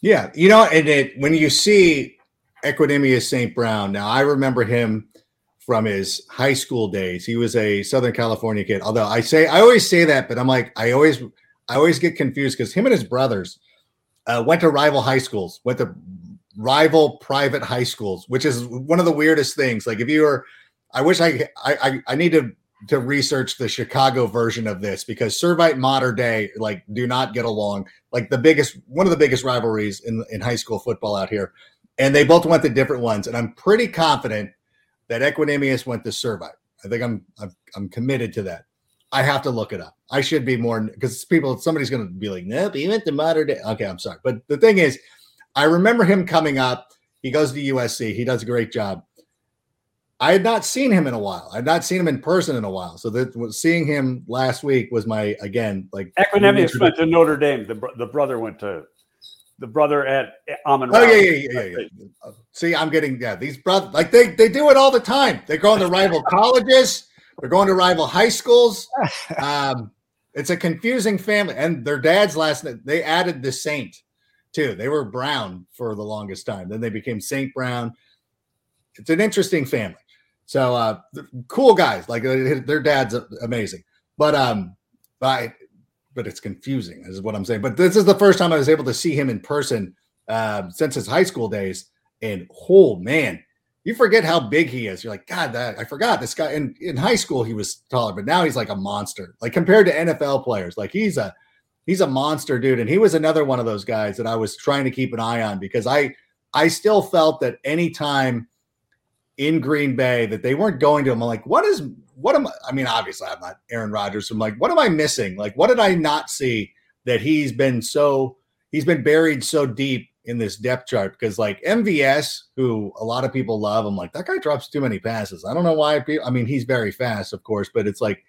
Yeah, you know, and it when you see Equanimeous St. Brown, now I remember him from his high school days. He was a Southern California kid. Although I say I always say that, but I'm like I always I always get confused because him and his brothers uh, went to rival high schools, went to rival private high schools, which is one of the weirdest things. Like if you were, I wish I I I, need to to research the Chicago version of this because Servite and Mater Dei like do not get along. Like the biggest one of the biggest rivalries in in high school football out here, and they both went to different ones. And I'm pretty confident that Equanimeous went to Servite. I think I'm I'm, I'm committed to that. I have to look it up. I should be more because people somebody's going to be like, nope, he went to Mater Dei. Okay, I'm sorry, but the thing is, I remember him coming up. He goes to USC. He does a great job. I had not seen him in a while. I had not seen him in person in a while. So that seeing him last week was my again like Equanimeous went to Notre Dame. The, the brother went to the brother at Amon. Oh yeah, yeah, yeah, yeah, yeah. See, I'm getting yeah. These brothers like they they do it all the time. They're going to rival [laughs] colleges. They're going to rival high schools. [laughs] Um, it's a confusing family, and their dad's last name. They added the Saint too. They were Brown for the longest time. Then they became Saint Brown. It's an interesting family. So uh, cool guys. Like uh, their dad's amazing, but um, I but it's confusing is what I'm saying. But this is the first time I was able to see him in person um, since his high school days. And oh man, you forget how big he is. You're like, God, that I forgot this guy. In in high school he was taller, but now he's like a monster. Like compared to NFL players, like he's a he's a monster dude. And he was another one of those guys that I was trying to keep an eye on because I I still felt that anytime in Green Bay that they weren't going to him, I'm like, what is what am I? I mean, obviously, I'm not Aaron Rodgers. So I'm like, what am I missing? Like, what did I not see that he's been so he's been buried so deep in this depth chart? Because like MVS, who a lot of people love, I'm like, that guy drops too many passes. I don't know why. People, I mean, he's very fast, of course, but it's like,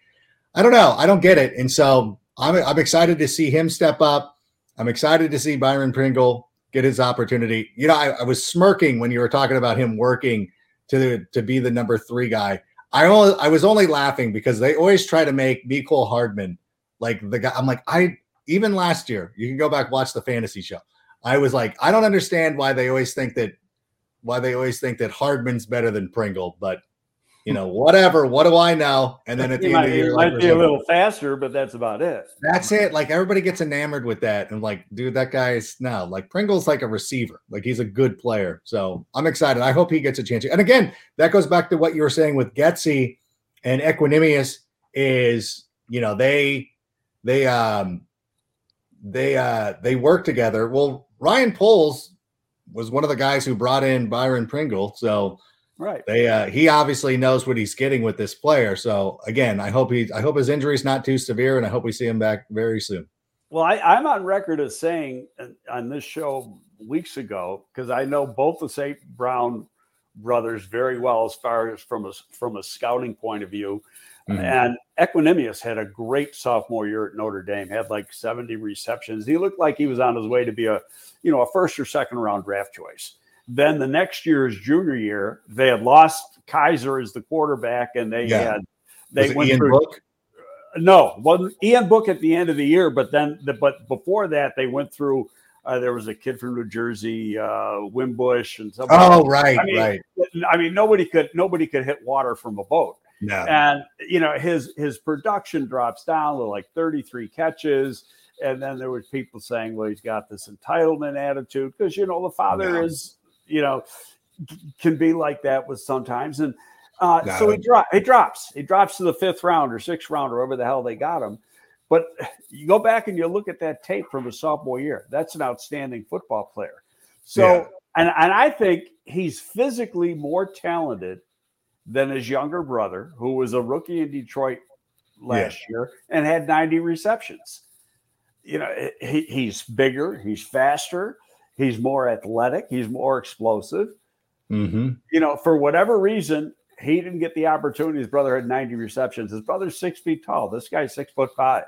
I don't know. I don't get it. And so I'm I'm excited to see him step up. I'm excited to see Byron Pringle get his opportunity. You know, I, I was smirking when you were talking about him working to to be the number three guy. I only I was only laughing because they always try to make Mecole Hardman like the guy. I'm like, I even last year, you can go back watch the fantasy show. I was like, I don't understand why they always think that why they always think that Hardman's better than Pringle, but you know, whatever. What do I know? And then at the He end might, of the year, might like, be a little faster, but that's about it. that's it. Like everybody gets enamored with that. And like, dude, that guy's no, like Pringle's like a receiver. Like he's a good player. So I'm excited. I hope he gets a chance. And again, that goes back to what you were saying with Getsy and Equanimeous is, you know, they they um they uh they work together. Well, Ryan Poles was one of the guys who brought in Byron Pringle. So Right. they uh he obviously knows what he's getting with this player. So again, I hope he I hope his injury's not too severe and I hope we see him back very soon. Well, I, I'm on record as saying uh, on this show weeks ago because I know both the St. Brown brothers very well as far as from a from a scouting point of view. Mhm. And Equanimeous had a great sophomore year at Notre Dame, had like 70 receptions. He looked like he was on his way to be a, you know, a first or second round draft choice. Then the next year's junior year, they had lost Kizer as the quarterback, and they Yeah. had they went Ian through Book? no, wasn't Ian Book at the end of the year, but then the, but before that they went through Uh, there was a kid from New Jersey, uh, Wimbush, and some. Oh, right, I mean, right. I mean, nobody could nobody could hit water from a boat. No. And you know his his production drops down to like 33 catches, and then there was people saying, "Well, he's got this entitlement attitude," because you know the father No. is, you know, can be like that with sometimes, and uh, No. so he drop he drops he drops to the fifth round or sixth round or wherever the hell they got him. But you go back and you look at that tape from his sophomore year. That's an outstanding football player. So, Yeah. and and I think he's physically more talented than his younger brother, who was a rookie in Detroit last year and had 90 receptions. You know, he, he's bigger, he's faster, he's more athletic, he's more explosive. hmm You know, for whatever reason, he didn't get the opportunity. His brother had 90 receptions. His brother's six feet tall. This guy's six foot five.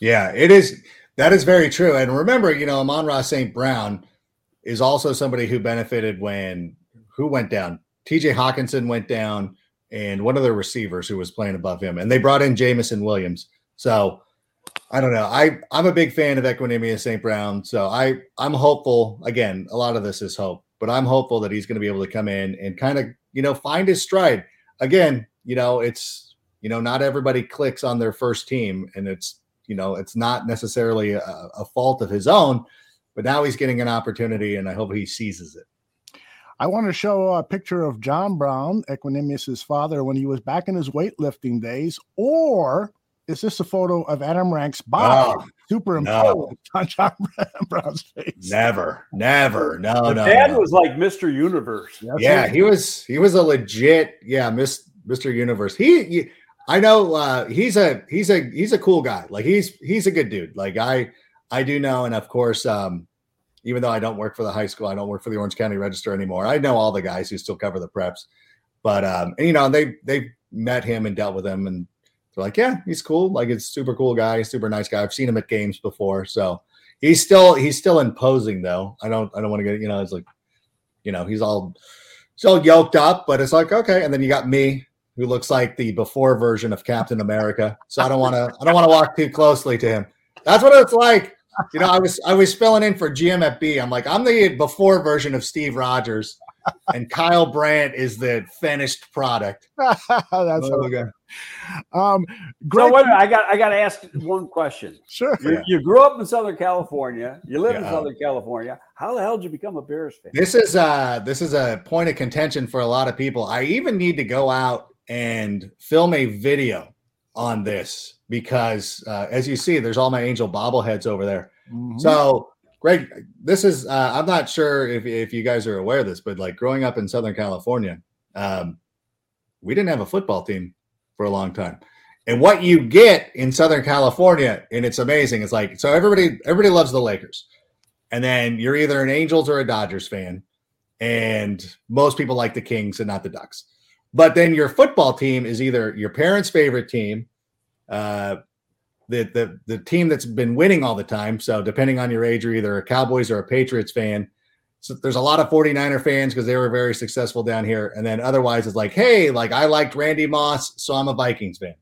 Yeah, it is. That is very true. And remember, you know, Amon-Ra St. Brown is also somebody who benefited when who went down? TJ Hockenson went down, and one of the receivers who was playing above him. And they brought in Jameson Williams. So I don't know. I, I'm a big fan of Equanimeous St. Brown. So I, I'm hopeful. Again, a lot of this is hope, but I'm hopeful that he's going to be able to come in and kind of, you know, find his stride. Again, you know, it's, you know, not everybody clicks on their first team, and it's, you know, it's not necessarily a, a fault of his own, but now he's getting an opportunity, and I hope he seizes it. I want to show a picture of John Brown, Equanimeous's father, when he was back in his weightlifting days, or is this a photo of Adam Rank's body Oh, superimposed [laughs] on John Brown's face? Never, never, no, the no. dad no. was like Mr. Universe. That's yeah, he was he was a legit yeah, Miss Mr. Universe. He, he- I know uh he's a he's a he's a cool guy. Like he's he's a good dude. Like I I do know and of course um even though I don't work for the high school, I don't work for the Orange County Register anymore. I know all the guys who still cover the preps. But um and you know, they they met him and dealt with him and they're like, yeah, he's cool. Like it's super cool guy, super nice guy. I've seen him at games before. So he's still he's still imposing though. I don't I don't want to get, you know, it's like you know, he's all so yoked up, but it's like okay. And then you got me, who looks like the before version of Captain America. So I don't want to, I don't want to walk too closely to him. That's what it's like. You know, I was, I was filling in for GM at B. I'm like, I'm the before version of Steve Rogers, and Kyle Brandt is the finished product. [laughs] That's Oh, okay. um, So wait I got I got to ask one question. sure. You, Yeah. you grew up in Southern California. You live in Southern California. How the hell did you become a Bears fan? This is uh this is a point of contention for a lot of people. I even need to go out and film a video on this because uh, as you see, there's all my angel bobbleheads over there. Mhm. So, Greg, this is uh, I'm not sure if if you guys are aware of this, but like growing up in Southern California, um, we didn't have a football team for a long time. And what you get in Southern California, and it's amazing, it's like so everybody everybody loves the Lakers. And then you're either an Angels or a Dodgers fan. And most people like the Kings and not the Ducks. But then your football team is either your parents' favorite team, uh, the, the the team that's been winning all the time. So depending on your age, you're either a Cowboys or a Patriots fan. So there's a lot of 49er fans because they were very successful down here. And then otherwise it's like, hey, like I liked Randy Moss, so I'm a Vikings fan.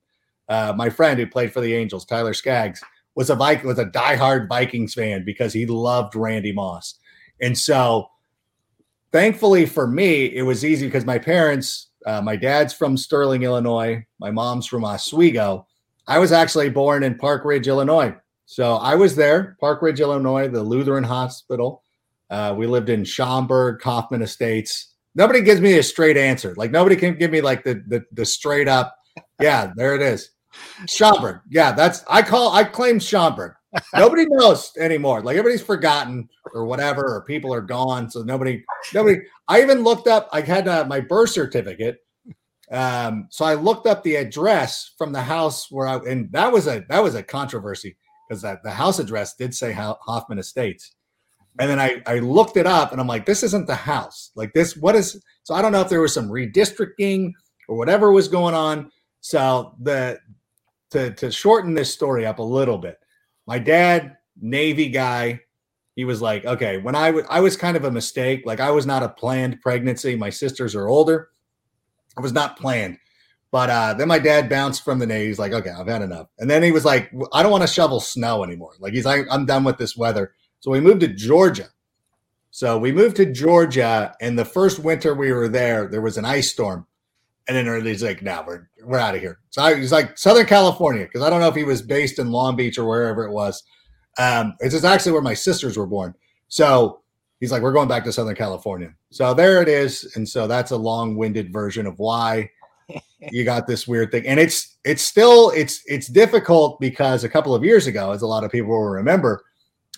Uh, my friend who played for the Angels, Tyler Skaggs, was a Viking, was a diehard Vikings fan because he loved Randy Moss. And so thankfully for me, it was easy because my parents, uh, my dad's from Sterling, Illinois, my mom's from Oswego. I was actually born in Park Ridge, Illinois. So I was there, Park Ridge, Illinois, the Lutheran Hospital. Uh, we lived in Schaumburg, Hoffman Estates. Nobody gives me a straight answer. Like nobody can give me like the the, the straight up. Yeah, there it is. Schaumburg. Yeah, that's I call I claim Schaumburg. Nobody knows anymore. Like everybody's forgotten or whatever, or people are gone. So nobody, nobody. I even looked up. I had uh, my birth certificate. Um, so I looked up the address from the house where I, and that was a that was a controversy because that the house address did say Hoffman Estates. And then I, I looked it up and I'm like, this isn't the house. Like this, what is so I don't know if there was some redistricting or whatever was going on. So the to to shorten this story up a little bit, my dad, Navy guy, he was like, okay, when I was I was kind of a mistake. Like I was not a planned pregnancy. My sisters are older. I was not planned. But uh, then my dad bounced from the Navy. He's like, okay, I've had enough. And then he was like, I don't want to shovel snow anymore. Like he's like, I'm done with this weather. So we moved to Georgia. So we moved to Georgia, and the first winter we were there, there was an ice storm. And then he's like, "Now nah, we're we're out of here." So I, he's like Southern California because I don't know if he was based in Long Beach or wherever it was. Um, it's actually where my sisters were born. So he's like, "We're going back to Southern California." So there it is, and so that's a long-winded version of why [laughs] you got this weird thing, and it's it's still it's it's difficult because a couple of years ago, as a lot of people will remember,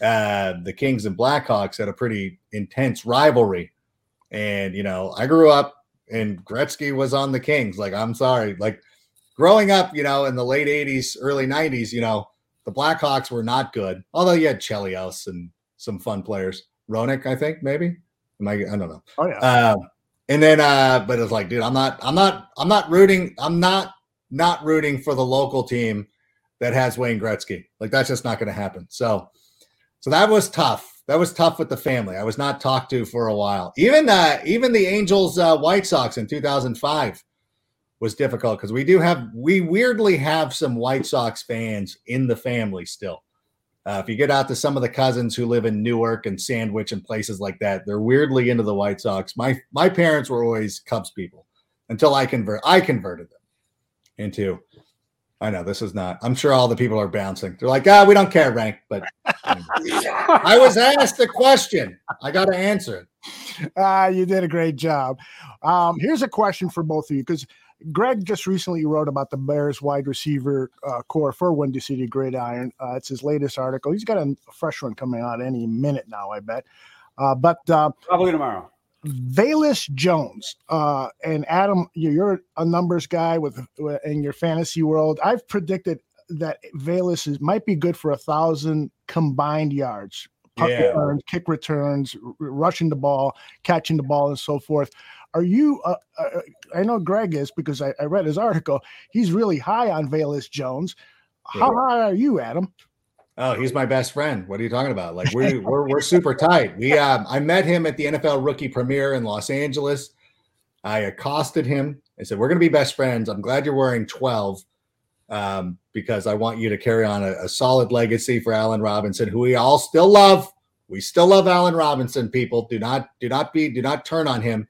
uh, the Kings and Blackhawks had a pretty intense rivalry, and you know, I grew up and Gretzky was on the Kings. Like, I'm sorry, like growing up, you know, in the late '80s, early '90s, you know, the Blackhawks were not good. Although you had Chelios and some fun players, Roenick, I think maybe. Am I? I don't know. Oh yeah. Uh, and then, uh, but it's like, dude, I'm not, I'm not, I'm not rooting, I'm not, not rooting for the local team that has Wayne Gretzky. Like that's just not going to happen. So, so that was tough. That was tough with the family. I was not talked to for a while. Even, uh, even the Angels, uh, White Sox in 2005 was difficult because we do have, we weirdly have some White Sox fans in the family still. Uh, if you get out to some of the cousins who live in Newark and Sandwich and places like that, they're weirdly into the White Sox. My my parents were always Cubs people until I convert I converted them into. I know this is not. I'm sure all the people are bouncing. They're like, ah, we don't care, rank. But I was asked a question. I got to answer it. Uh, you did a great job. Um, here's a question for both of you because Greg just recently wrote about the Bears wide receiver uh, core for Windy City Gridiron. Uh, it's his latest article. He's got a fresh one coming out any minute now, I bet. Uh, but uh, probably tomorrow. Velus Jones uh, and Adam, you're a numbers guy with in your fantasy world. I've predicted that Velus is, might be good for a thousand combined yards, puck yeah. returns, kick returns, r- rushing the ball, catching the ball, and so forth. Are you? Uh, uh, I know Greg is because I, I, read his article. He's really high on Velus Jones. How yeah. high are you, Adam? Oh, he's my best friend. What are you talking about? Like we we're we're super tight. We um, I met him at the NFL rookie premiere in Los Angeles. I accosted him. I said, "We're going to be best friends. I'm glad you're wearing 12 um, because I want you to carry on a, a solid legacy for Allen Robinson, who we all still love. We still love Allen Robinson. People do not do not be do not turn on him.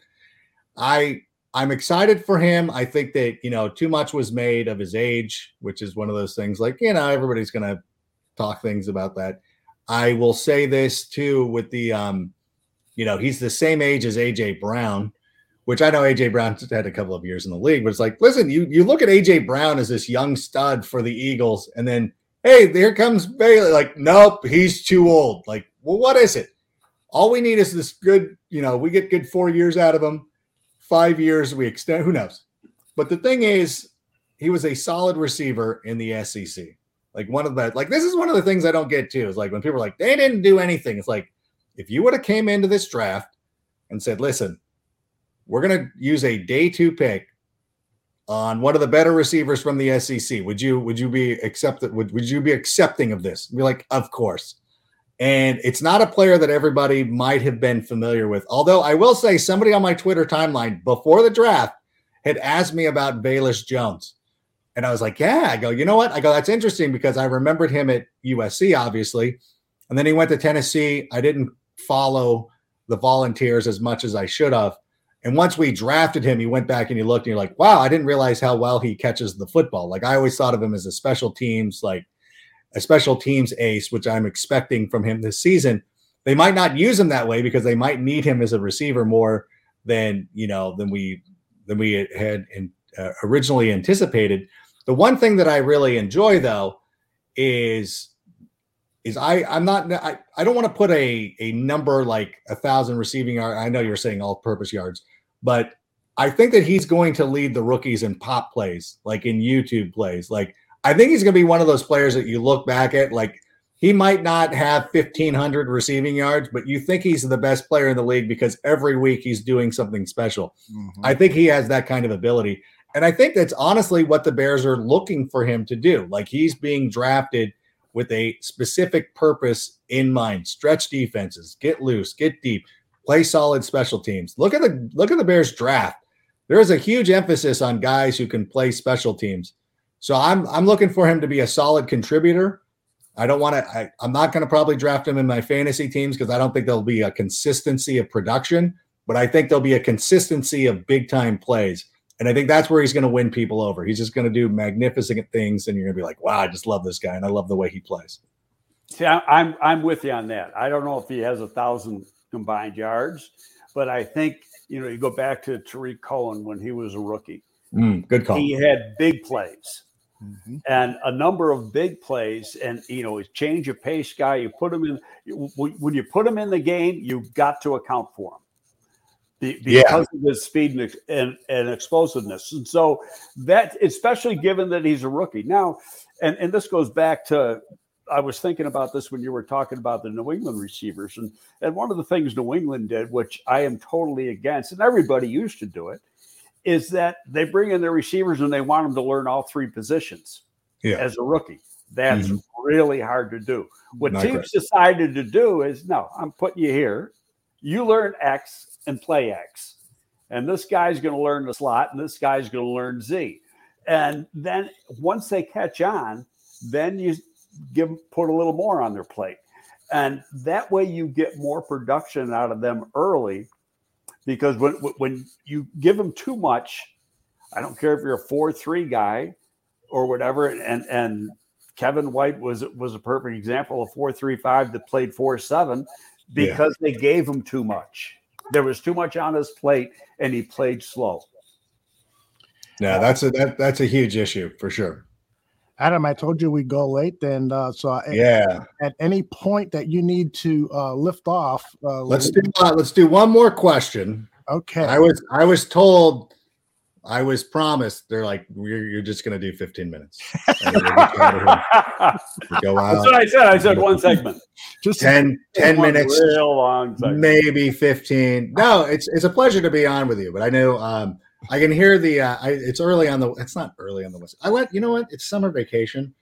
I I'm excited for him. I think that you know too much was made of his age, which is one of those things. Like you know, everybody's to talk things about that. I will say this too with the um, you know, he's the same age as AJ Brown, which I know AJ Brown had a couple of years in the league, but it's like, listen, you you look at AJ Brown as this young stud for the Eagles, and then hey, here comes Bailey. Like, nope, he's too old. Like, well, what is it? All we need is this good, you know, we get good four years out of him five years we extend. Who knows? But the thing is, he was a solid receiver in the SEC. Like one of the like this is one of the things I don't get too is like when people are like they didn't do anything. It's like if you would have came into this draft and said, "Listen, we're going to use a day two pick on one of the better receivers from the SEC," would you would you be accepted? Would would you be accepting of this? Be like, of course. And it's not a player that everybody might have been familiar with. Although I will say, somebody on my Twitter timeline before the draft had asked me about Velus Jones. And I was like, yeah, I go, you know what? I go, that's interesting because I remembered him at USC, obviously. And then he went to Tennessee. I didn't follow the volunteers as much as I should have. And once we drafted him, he went back and he looked and you're like, wow, I didn't realize how well he catches the football. Like I always thought of him as a special teams, like a special teams ace, which I'm expecting from him this season. They might not use him that way because they might need him as a receiver more than you know than we than we had in, uh, originally anticipated. The one thing that I really enjoy though is is I I'm not I, I don't want to put a a number like a thousand receiving yard. I know you're saying all purpose yards, but I think that he's going to lead the rookies in pop plays, like in YouTube plays. Like I think he's going to be one of those players that you look back at like he might not have 1500 receiving yards, but you think he's the best player in the league because every week he's doing something special. Mm-hmm. I think he has that kind of ability. And I think that's honestly what the Bears are looking for him to do. Like he's being drafted with a specific purpose in mind. Stretch defenses, get loose, get deep, play solid special teams. Look at the look at the Bears draft. There is a huge emphasis on guys who can play special teams. So I'm I'm looking for him to be a solid contributor. I don't want to. I'm not going to probably draft him in my fantasy teams because I don't think there'll be a consistency of production, but I think there'll be a consistency of big time plays. And I think that's where he's going to win people over. He's just going to do magnificent things, and you're going to be like, "Wow, I just love this guy, and I love the way he plays." See, I'm I'm with you on that. I don't know if he has a thousand combined yards, but I think you know you go back to Tarik Cohen when he was a rookie. Mm, good call. He had big plays. Mm-hmm. And a number of big plays, and you know, change of pace guy. You put him in when you put him in the game, you've got to account for him because yeah. of his speed and, and, and, explosiveness. And so that, especially given that he's a rookie now, and, and this goes back to, I was thinking about this when you were talking about the New England receivers. And, and one of the things New England did, which I am totally against, and everybody used to do it, is that they bring in their receivers and they want them to learn all three positions yeah. as a rookie. That's mm-hmm. really hard to do. What Not teams decided to do is no, I'm putting you here. You learn X and play X. And this guy's going to learn the slot and this guy's going to learn Z. And then once they catch on, then you give put a little more on their plate. And that way you get more production out of them early because when when you give them too much, I don't care if you're a four three guy or whatever, and and Kevin White was was a perfect example of four three five that played four seven because yeah. they gave him too much. There was too much on his plate, and he played slow. Yeah, that's a that, that's a huge issue for sure. Adam, I told you we go late, and uh, so yeah. At, any point that you need to uh, lift off, uh, let's do uh, let's do one more question. Okay. I was I was told, I was promised. They're like, you're, you're just going to do 15 minutes. go out. That's what I said. I said one segment. Just 10, 10 minutes. Real long segment. Maybe 15. No, it's it's a pleasure to be on with you. But I know. Um, I can hear the. Uh, I, it's early on the. It's not early on the west. I let you know what. It's summer vacation,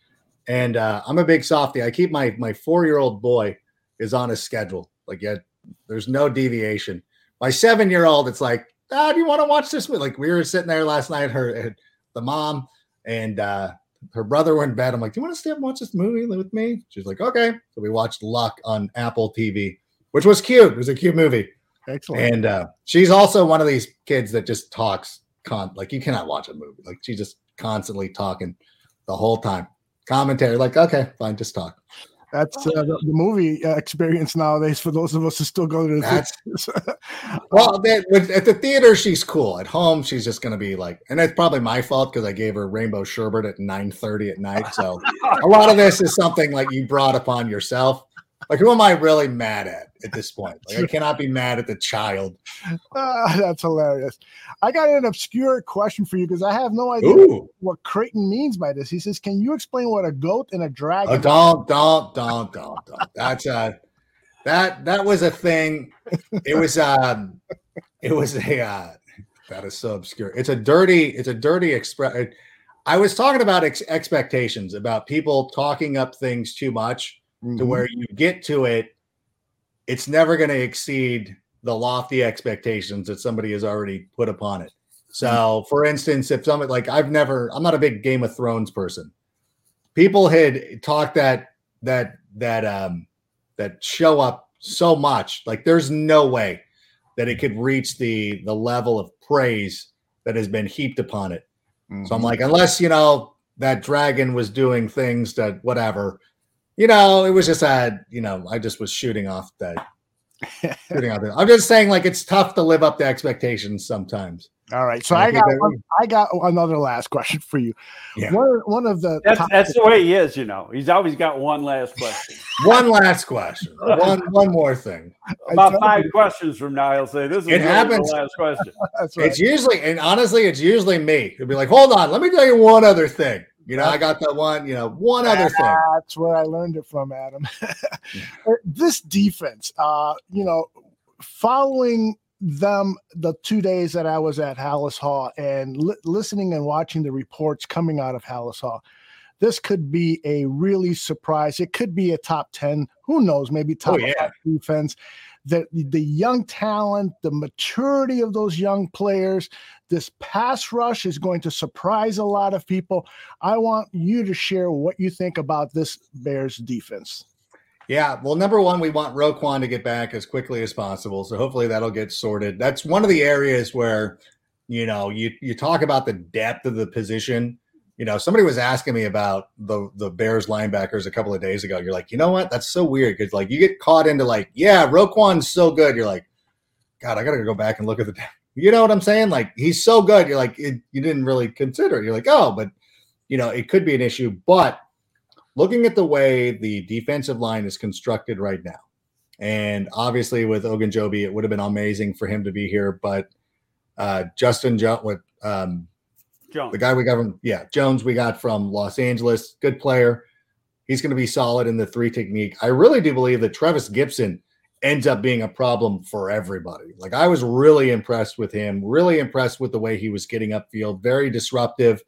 and uh, I'm a big softy. I keep my my four year old boy is on a schedule. Like, yeah, there's no deviation. My seven year old, it's like, ah, do you want to watch this movie? Like, we were sitting there last night. Her, the mom and uh, her brother were in bed. I'm like, do you want to stay and watch this movie with me? She's like, okay. So we watched Luck on Apple TV, which was cute. It was a cute movie. Excellent. And uh, she's also one of these kids that just talks con like you cannot watch a movie. Like she's just constantly talking the whole time. Commentary, like, okay, fine, just talk. That's uh, the, the, movie uh, experience nowadays for those of us who still go to the theaters. [laughs] well, they, at the theater, she's cool. At home, she's just going to be like, and it's probably my fault because I gave her rainbow sherbet at nine thirty at night. So a lot of this is something like you brought upon yourself. Like, who am I really mad at at this point? Like, I cannot be mad at the child. Uh, that's hilarious. I got an obscure question for you because I have no idea Ooh. what Creighton means by this. He says, "Can you explain what a goat and a dragon?" Oh, don't, don't, don't, don't, don't. That's a that that was a thing. It was um, it was a uh, that is so obscure. It's a dirty, it's a dirty express. I was talking about ex- expectations about people talking up things too much mm-hmm. to where you get to it, it's never going to exceed the lofty expectations that somebody has already put upon it. So, mm-hmm. for instance, if somebody like I've never, I'm not a big Game of Thrones person. People had talked that that that um that show up so much, like there's no way that it could reach the the level of praise that has been heaped upon it. Mm-hmm. So I'm mm-hmm. like, unless you know that dragon was doing things that whatever, you know, it was just a, you know, I just was shooting off that. [laughs] shooting out there. I'm just saying, like, it's tough to live up to expectations sometimes. All right, so I, I got one, I got another last question for you. Yeah. One, one of the that's, that's the way he is, you know. He's always got one last question. [laughs] one last question. one one more thing. About five you. questions from now, he'll say, "This is it happens. the last question." [laughs] that's right. It's usually, and honestly, it's usually me. It'll be like, "Hold on, let me tell you one other thing." You know, I got that one, you know, one other thing. That's where I learned it from, Adam. [laughs] Uh, this defense, uh, you know, following them the two days that I was at Halas Hall and li- listening and watching the reports coming out of Halas Hall, this could be a really surprise. It could be a top 10, who knows, maybe top oh, yeah. defense. the the young talent, the maturity of those young players. This pass rush is going to surprise a lot of people. I want you to share what you think about this Bears defense. Yeah, well, number one, we want Roquan to get back as quickly as possible. So hopefully that'll get sorted. That's one of the areas where, you know, you you talk about the depth of the position. You know, somebody was asking me about the the Bears linebackers a couple of days ago. You're like, you know what? That's so weird because like you get caught into like, yeah, Roquan's so good. You're like, God, I gotta go back and look at the. You know what I'm saying? Like he's so good. You're like, it, you didn't really consider. It. You're like, oh, but you know, it could be an issue. But looking at the way the defensive line is constructed right now, and obviously with Ogunjobi, it would have been amazing for him to be here. But uh, Justin with um, Jones. the guy we got from yeah Jones, we got from Los Angeles, good player. He's going to be solid in the three technique. I really do believe that Trevis Gipson ends up being a problem for everybody. Like I was really impressed with him, really impressed with the way he was getting upfield, very disruptive,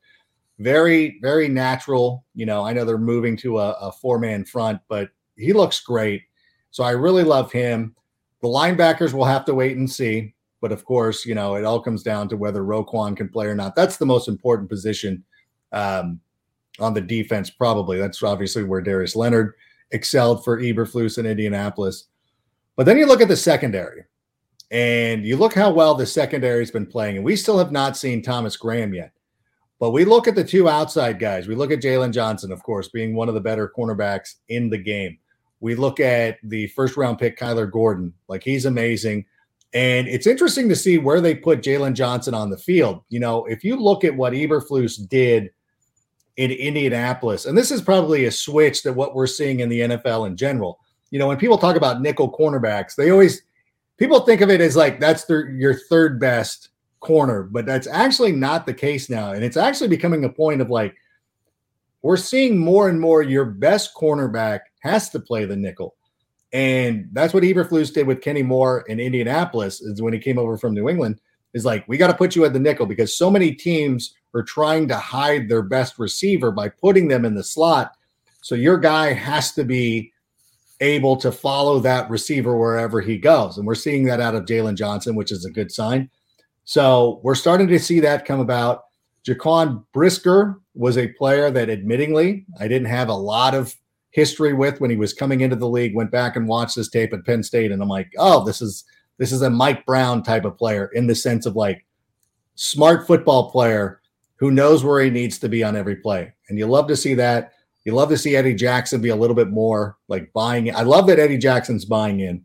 very, very natural. You know, I know they're moving to a, a four man front, but he looks great. So I really love him. The linebackers will have to wait and see. But of course, you know, it all comes down to whether Roquan can play or not. That's the most important position um, on the defense, probably. That's obviously where Darius Leonard excelled for Eberflus in Indianapolis. But then you look at the secondary and you look how well the secondary has been playing. And we still have not seen Thomas Graham yet. But we look at the two outside guys. We look at Jaylon Johnson, of course, being one of the better cornerbacks in the game. We look at the first round pick, Kyler Gordon. Like he's amazing. And it's interesting to see where they put Jaylon Johnson on the field. You know, if you look at what Eberflus did in Indianapolis, and this is probably a switch to what we're seeing in the NFL in general you know, when people talk about nickel cornerbacks, they always people think of it as like that's their your third best corner, but that's actually not the case now. And it's actually becoming a point of like we're seeing more and more your best cornerback has to play the nickel. And that's what Eberflus did with Kenny Moore in Indianapolis is when he came over from New England is like we got to put you at the nickel because so many teams are trying to hide their best receiver by putting them in the slot. So your guy has to be able to follow that receiver wherever he goes. And we're seeing that out of Jaylon Johnson, which is a good sign. So we're starting to see that come about. Jaquan Brisker was a player that admittingly I didn't have a lot of history with when he was coming into the league. Went back and watched this tape at Penn State, and I'm like, oh, this is this is a Mike Brown type of player in the sense of like smart football player who knows where he needs to be on every play. And you love to see that. You love to see Eddie Jackson be a little bit more like buying in. I love that Eddie Jackson's buying in.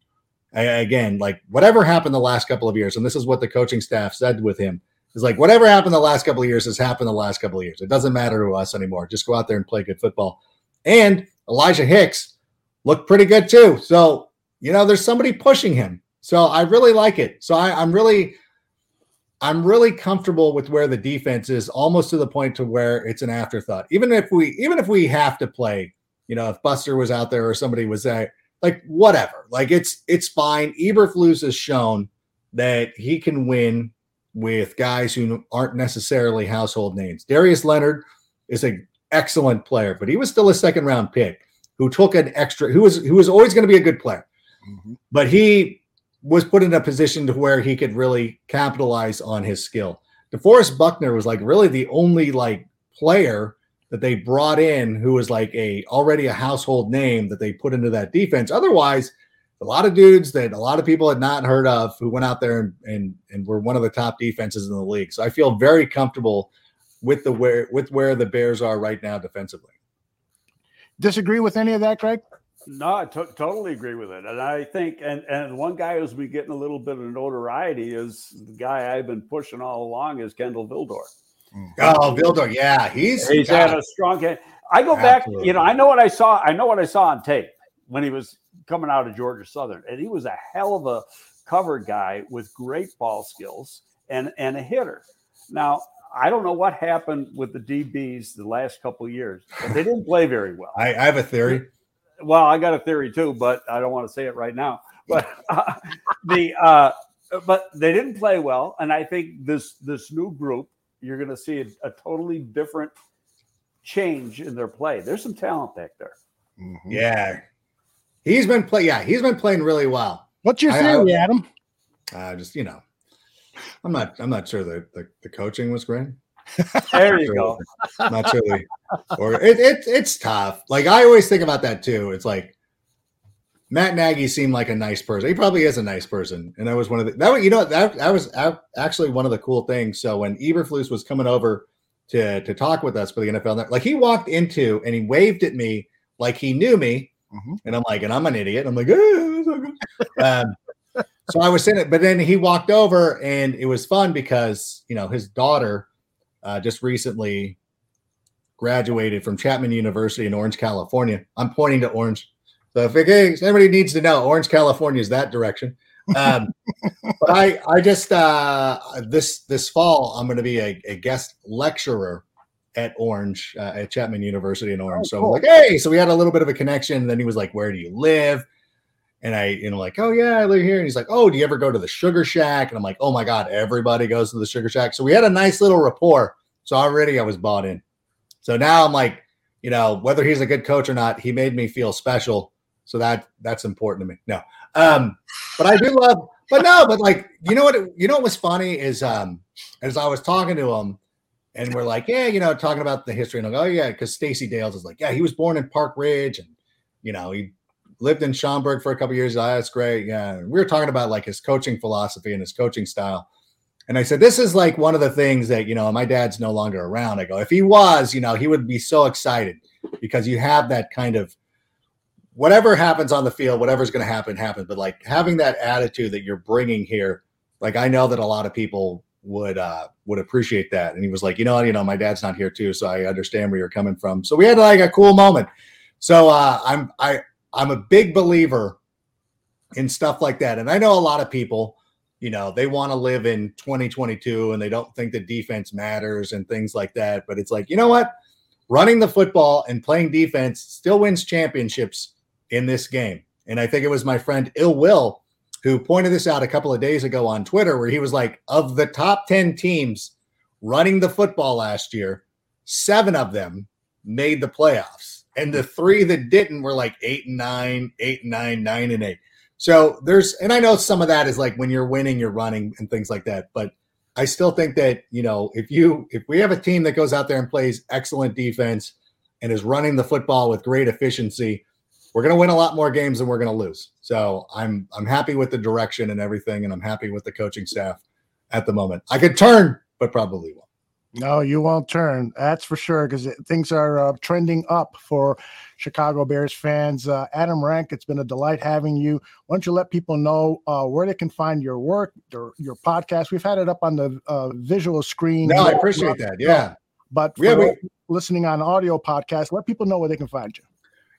I, again, like whatever happened the last couple of years, and this is what the coaching staff said with him is like whatever happened the last couple of years has happened the last couple of years. It doesn't matter to us anymore. Just go out there and play good football. And Elijah Hicks looked pretty good too. So you know, there's somebody pushing him. So I really like it. So I, I'm really I'm really comfortable with where the defense is, almost to the point to where it's an afterthought. Even if we, even if we have to play, you know, if Buster was out there or somebody was there, like whatever, like it's it's fine. Eberflus has shown that he can win with guys who aren't necessarily household names. Darius Leonard is an excellent player, but he was still a second round pick who took an extra, who was who was always going to be a good player, mm-hmm. but he was put in a position to where he could really capitalize on his skill. DeForest Buckner was like really the only like player that they brought in who was like a already a household name that they put into that defense. Otherwise, a lot of dudes that a lot of people had not heard of who went out there and and, and were one of the top defenses in the league. So I feel very comfortable with the where with where the Bears are right now defensively. Disagree with any of that, Greg? No, I t- totally agree with it, and I think, and and one guy who's been getting a little bit of notoriety is the guy I've been pushing all along is Kindle Vildor. Mm. Oh, Vildor, yeah, he's he's had a strong game. I go Absolutely. back, you know, I know what I saw. I know what I saw on tape when he was coming out of Georgia Southern, and he was a hell of a cover guy with great ball skills and and a hitter. Now I don't know what happened with the DBs the last couple years, but they didn't play very well. I, I have a theory well, I got a theory too, but I don't want to say it right now. But uh, [laughs] the uh, but they didn't play well, and I think this this new group you're going to see a, a, totally different change in their play. There's some talent back there. Mm-hmm. Yeah, he's been play. Yeah, he's been playing really well. What's your I- I- theory, Adam? Uh, just you know, I'm not. I'm not sure that the, the coaching was great. [laughs] There you go. Not sure. The, or it, it it's tough. Like I always think about that too. It's like Matt Nagy seemed like a nice person. He probably is a nice person, and that was one of the that you know that that was actually one of the cool things. So when Eberflus was coming over to to talk with us for the NFL, like he walked into and he waved at me like he knew me, Mhm. and I'm like, and I'm an idiot. I'm like, "Ah, that's [laughs] um, so I was sitting it, but then he walked over and it was fun because you know his daughter uh, just recently graduated from Chapman University in Orange, California. I'm pointing to Orange. So if it, if anybody needs to know, Orange, California is that direction. Um, [laughs] but I, I just uh, this this fall I'm going to be a, a guest lecturer at Orange uh, at Chapman University in Orange. Oh, so cool. I'm like, hey, so we had a little bit of a connection. And then he was like, where do you live? And I, you know, like, oh yeah, I live here. And he's like, oh, do you ever go to the Sugar Shack? And I'm like, oh my god, everybody goes to the Sugar Shack. So we had a nice little rapport. So already I was bought in. So now I'm like, you know, whether he's a good coach or not, he made me feel special. So that that's important to me. No, um, but I do love. But no, but like, you know what? You know what was funny is, um, as I was talking to him, and we're like, yeah, you know, talking about the history, and go, oh yeah, because Stacey Dales is like, yeah, he was born in Park Ridge, and you know, he lived in Schaumburg for a couple years. Oh, that's great. Yeah, we were talking about like his coaching philosophy and his coaching style. And I said, this is like one of the things that, you know, my dad's no longer around. I go, if he was, you know, he would be so excited because you have that kind of whatever happens on the field, whatever's going to happen, happen. But like having that attitude that you're bringing here, like I know that a lot of people would uh would appreciate that. And he was like, you know, you know, my dad's not here too, so I understand where you're coming from. So we had like a cool moment. So uh I'm I I'm a big believer in stuff like that. And I know a lot of people, you know, they want to live in 2022 and they don't think the defense matters and things like that. But it's like, you know what? Running the football and playing defense still wins championships in this game. And I think it was my friend Ill Will who pointed this out a couple of days ago on Twitter, where he was like, of the top 10 teams running the football last year, seven of them made the playoffs. And the three that didn't were like eight and nine, eight and nine, nine and eight. So there's, and I know some of that is like when you're winning, you're running and things like that. But I still think that, you know, if you, if we have a team that goes out there and plays excellent defense and is running the football with great efficiency, we're going to win a lot more games than we're going to lose. So I'm I'm happy with the direction and everything, and I'm happy with the coaching staff at the moment. I could turn, but probably won't. No, you won't turn. That's for sure because things are uh, trending up for Chicago Bears fans. Uh, Adam Rank, it's been a delight having you. Why don't you let people know uh, where they can find your work, your, your podcast? We've had it up on the uh, visual screen. No, I appreciate that. Yeah. But for Yeah, we- listening on audio podcast, let people know where they can find you.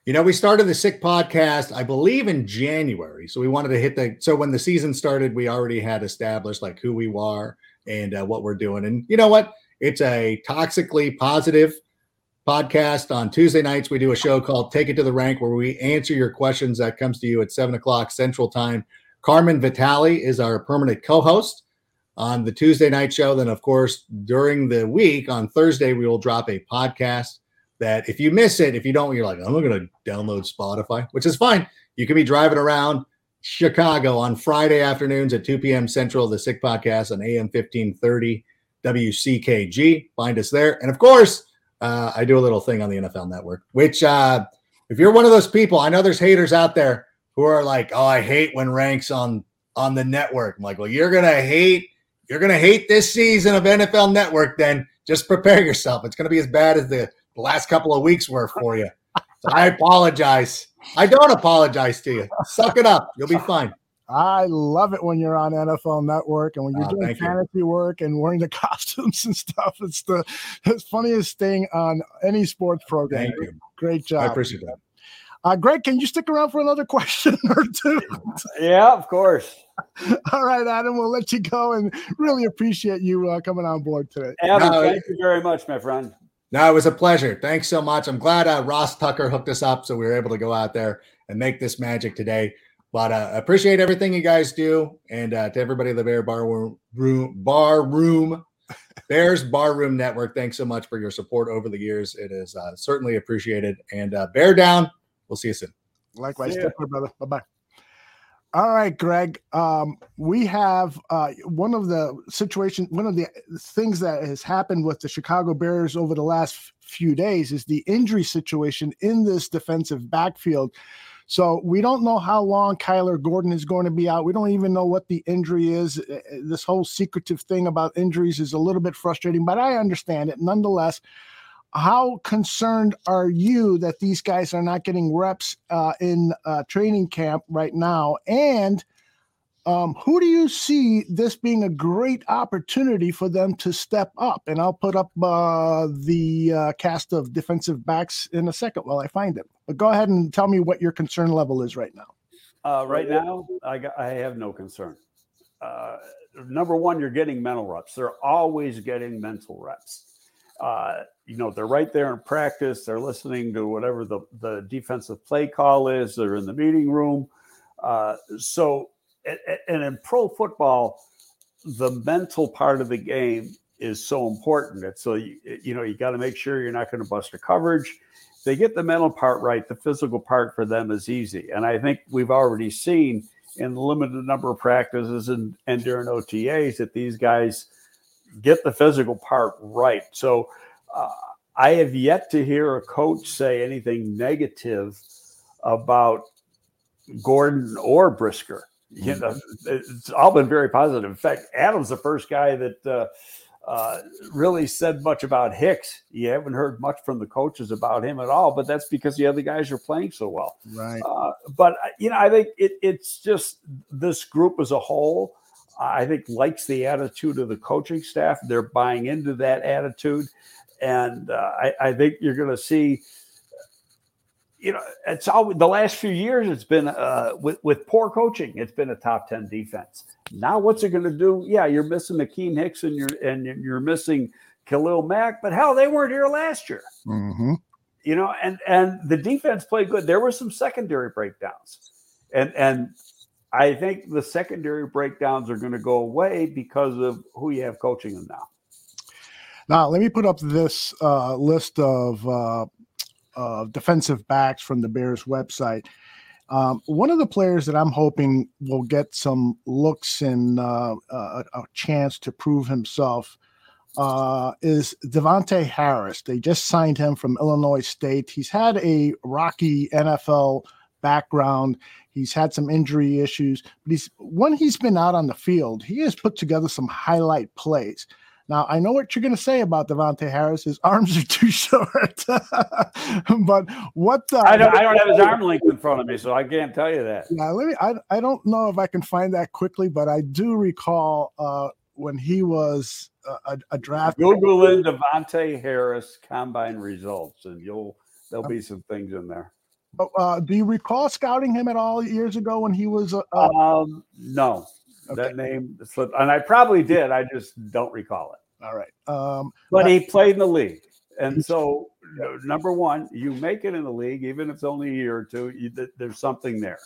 You know, we started the Sick podcast, I believe, in January. So we wanted to hit the. So when the season started, we already had established like who we are and uh, what we're doing. And you know what? It's a toxically positive podcast. On Tuesday nights, we do a show called Take It to the Rank where we answer your questions. That comes to you at seven o'clock Central Time. Carmen Vitali is our permanent co host on the Tuesday night show. Then, of course, during the week on Thursday, we will drop a podcast that if you miss it, if you don't, you're like, I'm not going to download Spotify, which is fine. You can be driving around Chicago on Friday afternoons at 2 p.m. Central, the Sick Podcast on AM 1530 WCKG. Find us there. And of course, uh, I do a little thing on the NFL Network, which, uh, if you're one of those people, I know there's haters out there who are like, oh, I hate when ranks on on the network. I'm like, well, you're gonna hate, you're gonna hate this season of NFL Network. Then just prepare yourself. It's gonna be as bad as the the last couple of weeks were for you. So I apologize. I don't apologize to you. Suck it up. You'll be fine. I love it when you're on NFL Network and when you're Oh, doing thank you. fantasy work and wearing the [laughs] costumes and stuff. It's the, the funniest thing on any sports program. Thank you. Great job. I appreciate that. Uh, Greg, can you stick around for another [laughs] question or two? [laughs] Yeah, of course. All right, Adam, we'll let you go and really appreciate you uh, coming on board today. Adam, No, thank you very much, my friend. No, it was a pleasure. Thanks so much. I'm glad uh, Ross Tucker hooked us up so we were able to go out there and make this magic today. But uh, appreciate everything you guys do, and uh, to everybody at the Bear Bar Room, room Bar Room [laughs] Bears Bar Room Network. Thanks so much for your support over the years. It is uh, certainly appreciated. And uh, bear down. We'll see you soon. Likewise, See ya. take care, brother. Bye bye. All right, Greg. Um, we have uh, one of the situation, one of the things that has happened with the Chicago Bears over the last few days is the injury situation in this defensive backfield. So we don't know how long Kyler Gordon is going to be out. We don't even know what the injury is. Uh, uh, this whole secretive thing about injuries is a little bit frustrating, but I understand it nonetheless. How concerned are you that these guys are not getting reps uh, in uh, training camp right now? And um, who do you see this being a great opportunity for them to step up? And I'll put up uh, the uh, cast of defensive backs in a second while I find it. But go ahead and tell me what your concern level is right now. Uh, right now, I, got, I have no concern. Uh, number one, you're getting mental reps. They're always getting mental reps. Uh, you know, they're right there in practice. They're listening to whatever the, the defensive play call is. They're in the meeting room. Uh, so and in pro football, the mental part of the game is so important. It's so you, you know you got to make sure you're not going to bust a coverage. They get the mental part right. The physical part for them is easy, and I think we've already seen in the limited number of practices and, and during OTAs that these guys get the physical part right. So uh, I have yet to hear a coach say anything negative about Gordon or Brisker you know, it's all been very positive. In fact, Adam's the first guy that uh, uh, really said much about Hicks. You haven't heard much from the coaches about him at all, but that's because the other guys are playing so well. Right. Uh, but uh, you know, I think it, it's just this group as a whole. I think likes the attitude of the coaching staff. They're buying into that attitude, and uh, I, I think you're going to see you know, it's all the last few years. It's been uh, with with poor coaching. It's been a top ten defense. Now, what's it going to do? Yeah, you're missing Akiem Hicks and you're and you're missing Khalil Mack, but hell, they weren't here last year. Mm-hmm. You know, and and the defense played good. There were some secondary breakdowns, and and I think the secondary breakdowns are going to go away because of who you have coaching them now. Now, let me put up this uh, list of uh, uh, defensive backs from the Bears website. Um, one of the players that I'm hoping will get some looks and uh, a, a, chance to prove himself uh, is Davontae Harris. They just signed him from Illinois State. He's had a rocky NFL background. He's had some injury issues, but he's when he's been out on the field, he has put together some highlight plays. Now, I know what you're going to say about Davontae Harris. His arms are too short. [laughs] but what uh, I, don't, I don't have his arm length in front of me, so I can't tell you that. Yeah, let me. I, I don't know if I can find that quickly, but I do recall uh, when he was a, a draft. Google in Davontae Harris combine results, and you'll there'll be some things in there. Oh, uh, do you recall scouting him at all years ago when he was? Uh, um, no, Okay. That name slipped, and I probably did. I just don't recall it. All right. Um, but he played in the league, and so number one, you make it in the league, even if it's only a year or two. You, there's something there.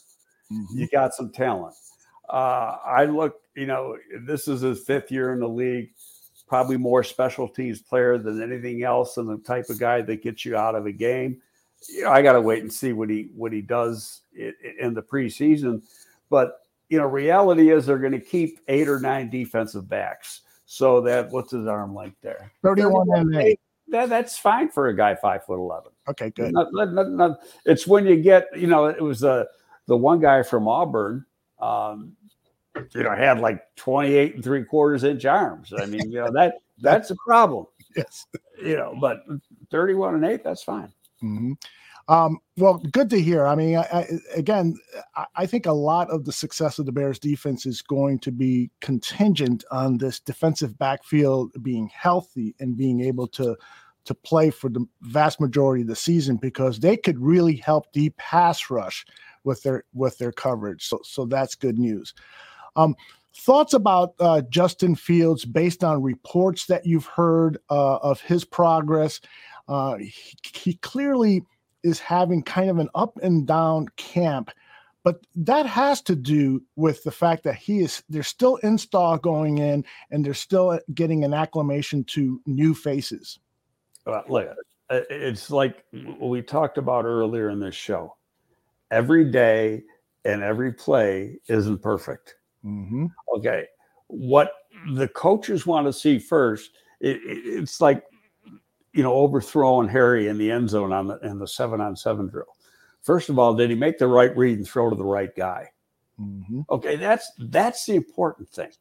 Mm-hmm. You got some talent. Uh, I look, you know, this is his fifth year in the league. Probably more special teams player than anything else, and the type of guy that gets you out of a game. You know, I got to wait and see what he what he does in, in the preseason. But you know, reality is they're going to keep eight or nine defensive backs. So that what's his arm length there? 31 and eight. That, that's fine for a guy five foot eleven. Okay, good. Not, not, not, it's when you get, you know, it was the the one guy from Auburn, um, you know, had like 28 and three quarters inch arms. I mean, you know, that that's a problem. [laughs] Yes. You know, but 31 and eight, that's fine. Mm-hmm. Um, well, good to hear. I mean, I, I, again, I think a lot of the success of the Bears defense is going to be contingent on this defensive backfield being healthy and being able to to play for the vast majority of the season because they could really help the pass rush with their with their coverage. So so that's good news. Um, thoughts about uh, Justin Fields based on reports that you've heard uh, of his progress. Uh, he, he clearly is having kind of an up and down camp but that has to do with the fact that he is there's still install going in and they're still getting an acclamation to new faces uh, look it's like we talked about earlier in this show every day and every play isn't perfect. Mm-hmm. Okay. What the coaches want to see first, it, it, it's like, you know, overthrowing Harry in the end zone on the in the seven on seven drill. First of all, did he make the right read and throw to the right guy? Mm-hmm. Okay, that's that's the important thing.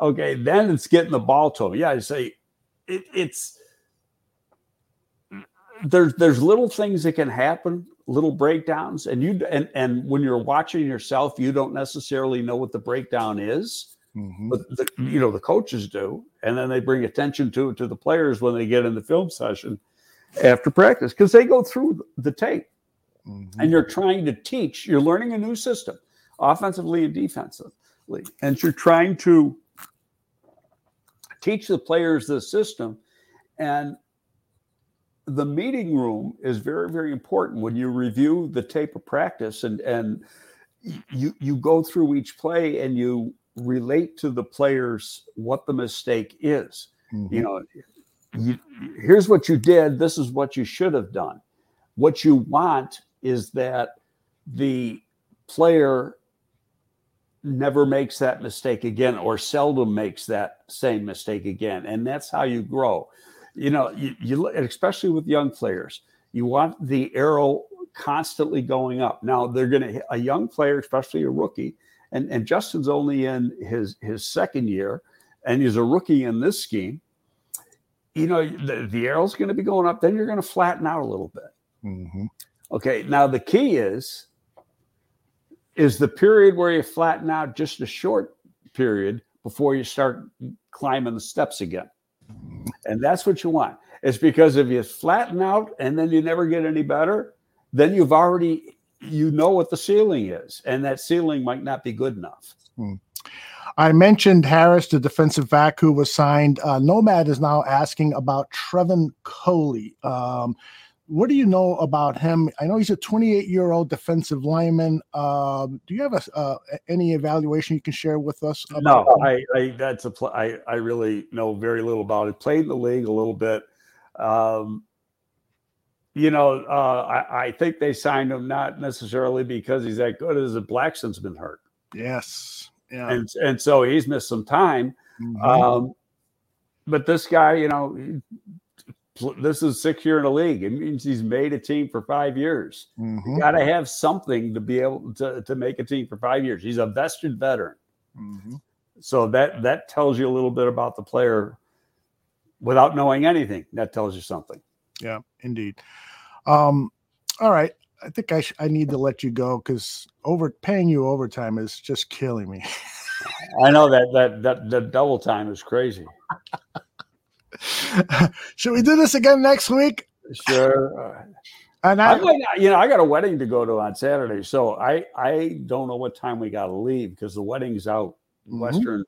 Okay, then it's getting the ball to him. Yeah, I say it, it's there's there's little things that can happen, little breakdowns, and you and and when you're watching yourself, you don't necessarily know what the breakdown is, Mm-hmm. but the, you know the coaches do, and then they bring attention to it to the players when they get in the film session after practice because they go through the tape Mm-hmm. and you're trying to teach. You're learning a new system, offensively and defensively, and you're trying to teach the players the system. And the meeting room is very, very important when you review the tape of practice and and you you go through each play and you relate to the players what the mistake is. Mm-hmm. You know, you, here's what you did. This is what you should have done. What you want is that the player never makes that mistake again or seldom makes that same mistake again and that's how you grow you know you, you especially with young players you want the arrow constantly going up now they're going to a young player especially a rookie and and justin's only in his his second year and he's a rookie in this scheme you know the, the arrow's going to be going up then you're going to flatten out a little bit Mm-hmm. Okay, now the key is is the period where you flatten out just a short period before you start climbing the steps again. And that's what you want. It's because if you flatten out and then you never get any better, then you've already you know what the ceiling is, and that ceiling might not be good enough. I mentioned Harris, the defensive back who was signed. Uh, Nomad is now asking about Trevon Coley. Um, what do you know about him? I know he's a 28 year old defensive lineman. Um, do you have a, uh, any evaluation you can share with us? No? I, I that's a pl- I, I really know very little about it. Played in the league a little bit. Um, you know, uh, I, I think they signed him not necessarily because he's that good, as a Blackson's been hurt, Yes. Yeah. and and so he's missed some time. Mhm. Um, but this guy, you know, this is sixth year in the league. It means he's made a team for five years. Mhm. You got to have something to be able to, to make a team for five years. He's a vested veteran. Mhm. So that that tells you a little bit about the player without knowing anything. That tells you something. Yeah, indeed. Um, all right. I think I, sh- I need to let you go because over paying you overtime is just killing me. I know that that that the double time is crazy. [laughs] Should we do this again next week? Sure. And I I, you know, I got a wedding to go to on Saturday, so I I don't know what time we got to leave because the wedding's out in Mhm. western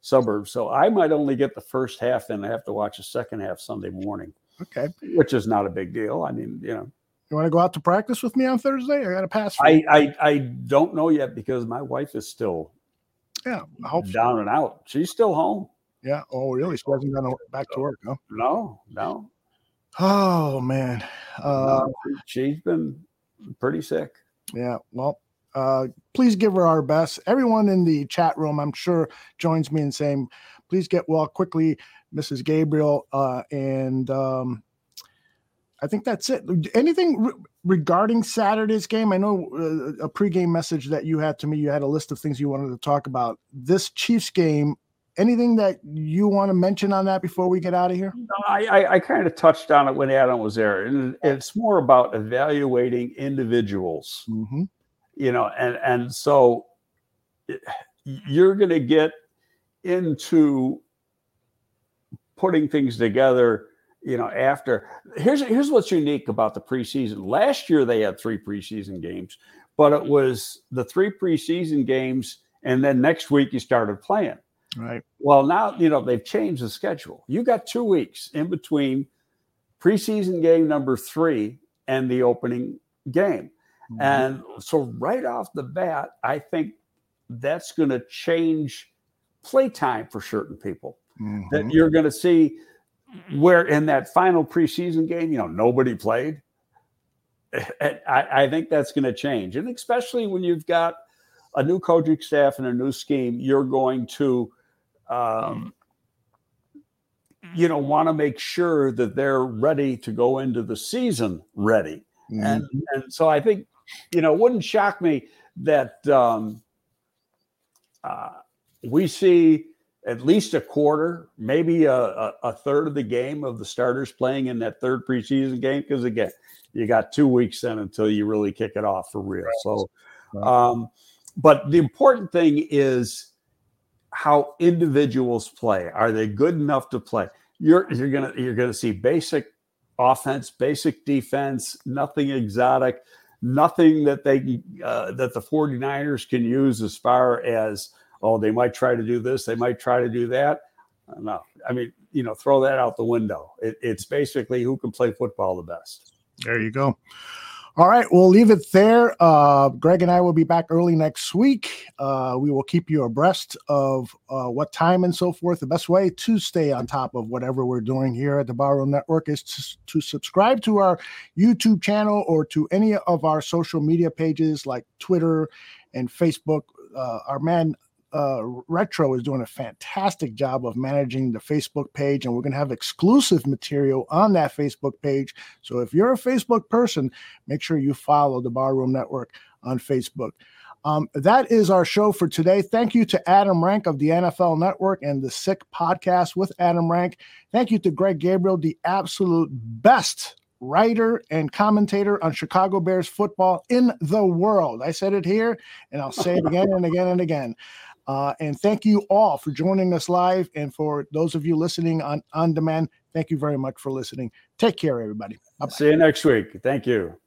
suburbs. So I might only get the first half, and I have to watch the second half Sunday morning, okay. which is not a big deal. I mean, you know, You want to go out to practice with me on Thursday? I got a pass. for I. I I don't know yet because my wife is still yeah. Down and out. She's still home. Yeah. Oh, really? She hasn't gone back to work, huh? No, no. Oh man. Uh, no. She's been pretty sick. yeah. Well, uh, please give her our best. Everyone in the chat room, I'm sure, joins me in saying, please get well quickly, Mrs. Gabriel. Uh, and um, I think that's it. Anything re- regarding Saturday's game? I know uh, a pregame message that you had to me. You had a list of things you wanted to talk about. This Chiefs game. Anything that you want to mention on that before we get out of here? I, I, I kind of touched on it when Adam was there, and it's more about evaluating individuals, Mm-hmm. you know, and and so you're going to get into putting things together, you know. After here's here's what's unique about the preseason. Last year they had three preseason games, but it was the three preseason games, and then next week you started playing. Right. Well, now you know they've changed the schedule. You got two weeks in between preseason game number three and the opening game, Mhm. and so right off the bat, I think that's going to change playtime for certain people. That Mhm. you're going to see where in that final preseason game, you know, nobody played. I, I think that's going to change, and especially when you've got a new coaching staff and a new scheme, you're going to, um, you know, want to make sure that they're ready to go into the season ready. Mm-hmm. And and so I think, you know, it wouldn't shock me that um, uh, we see at least a quarter, maybe a, a, a, third of the game of the starters playing in that third preseason game. Because again, you got two weeks then until you really kick it off for real. Right. So, um, but the important thing is how individuals play. Are they good enough to play? You're you're gonna you're gonna see basic offense, basic defense, nothing exotic, nothing that they uh, that the 49ers can use as far as oh they might try to do this, they might try to do that. No, I mean you know throw that out the window. It, it's basically who can play football the best. There you go. All right, we'll leave it there. Uh, Greg and I will be back early next week. Uh, we will keep you abreast of uh, what time and so forth. The best way to stay on top of whatever we're doing here at the Barroom Network is to, to subscribe to our YouTube channel or to any of our social media pages like Twitter and Facebook. Uh, our man uh, Retro is doing a fantastic job of managing the Facebook page, and we're going to have exclusive material on that Facebook page. So if you're a Facebook person, make sure you follow the Barroom Network on Facebook. Um, that is our show for today. Thank you to Adam Rank of the NFL Network and the Sick Podcast with Adam Rank. Thank you to Greg Gabriel, the absolute best writer and commentator on Chicago Bears football in the world. I said it here, and I'll say it again and again and again. Uh, and thank you all for joining us live. And for those of you listening on on demand, thank you very much for listening. Take care, everybody. Bye-bye. See you next week. Thank you.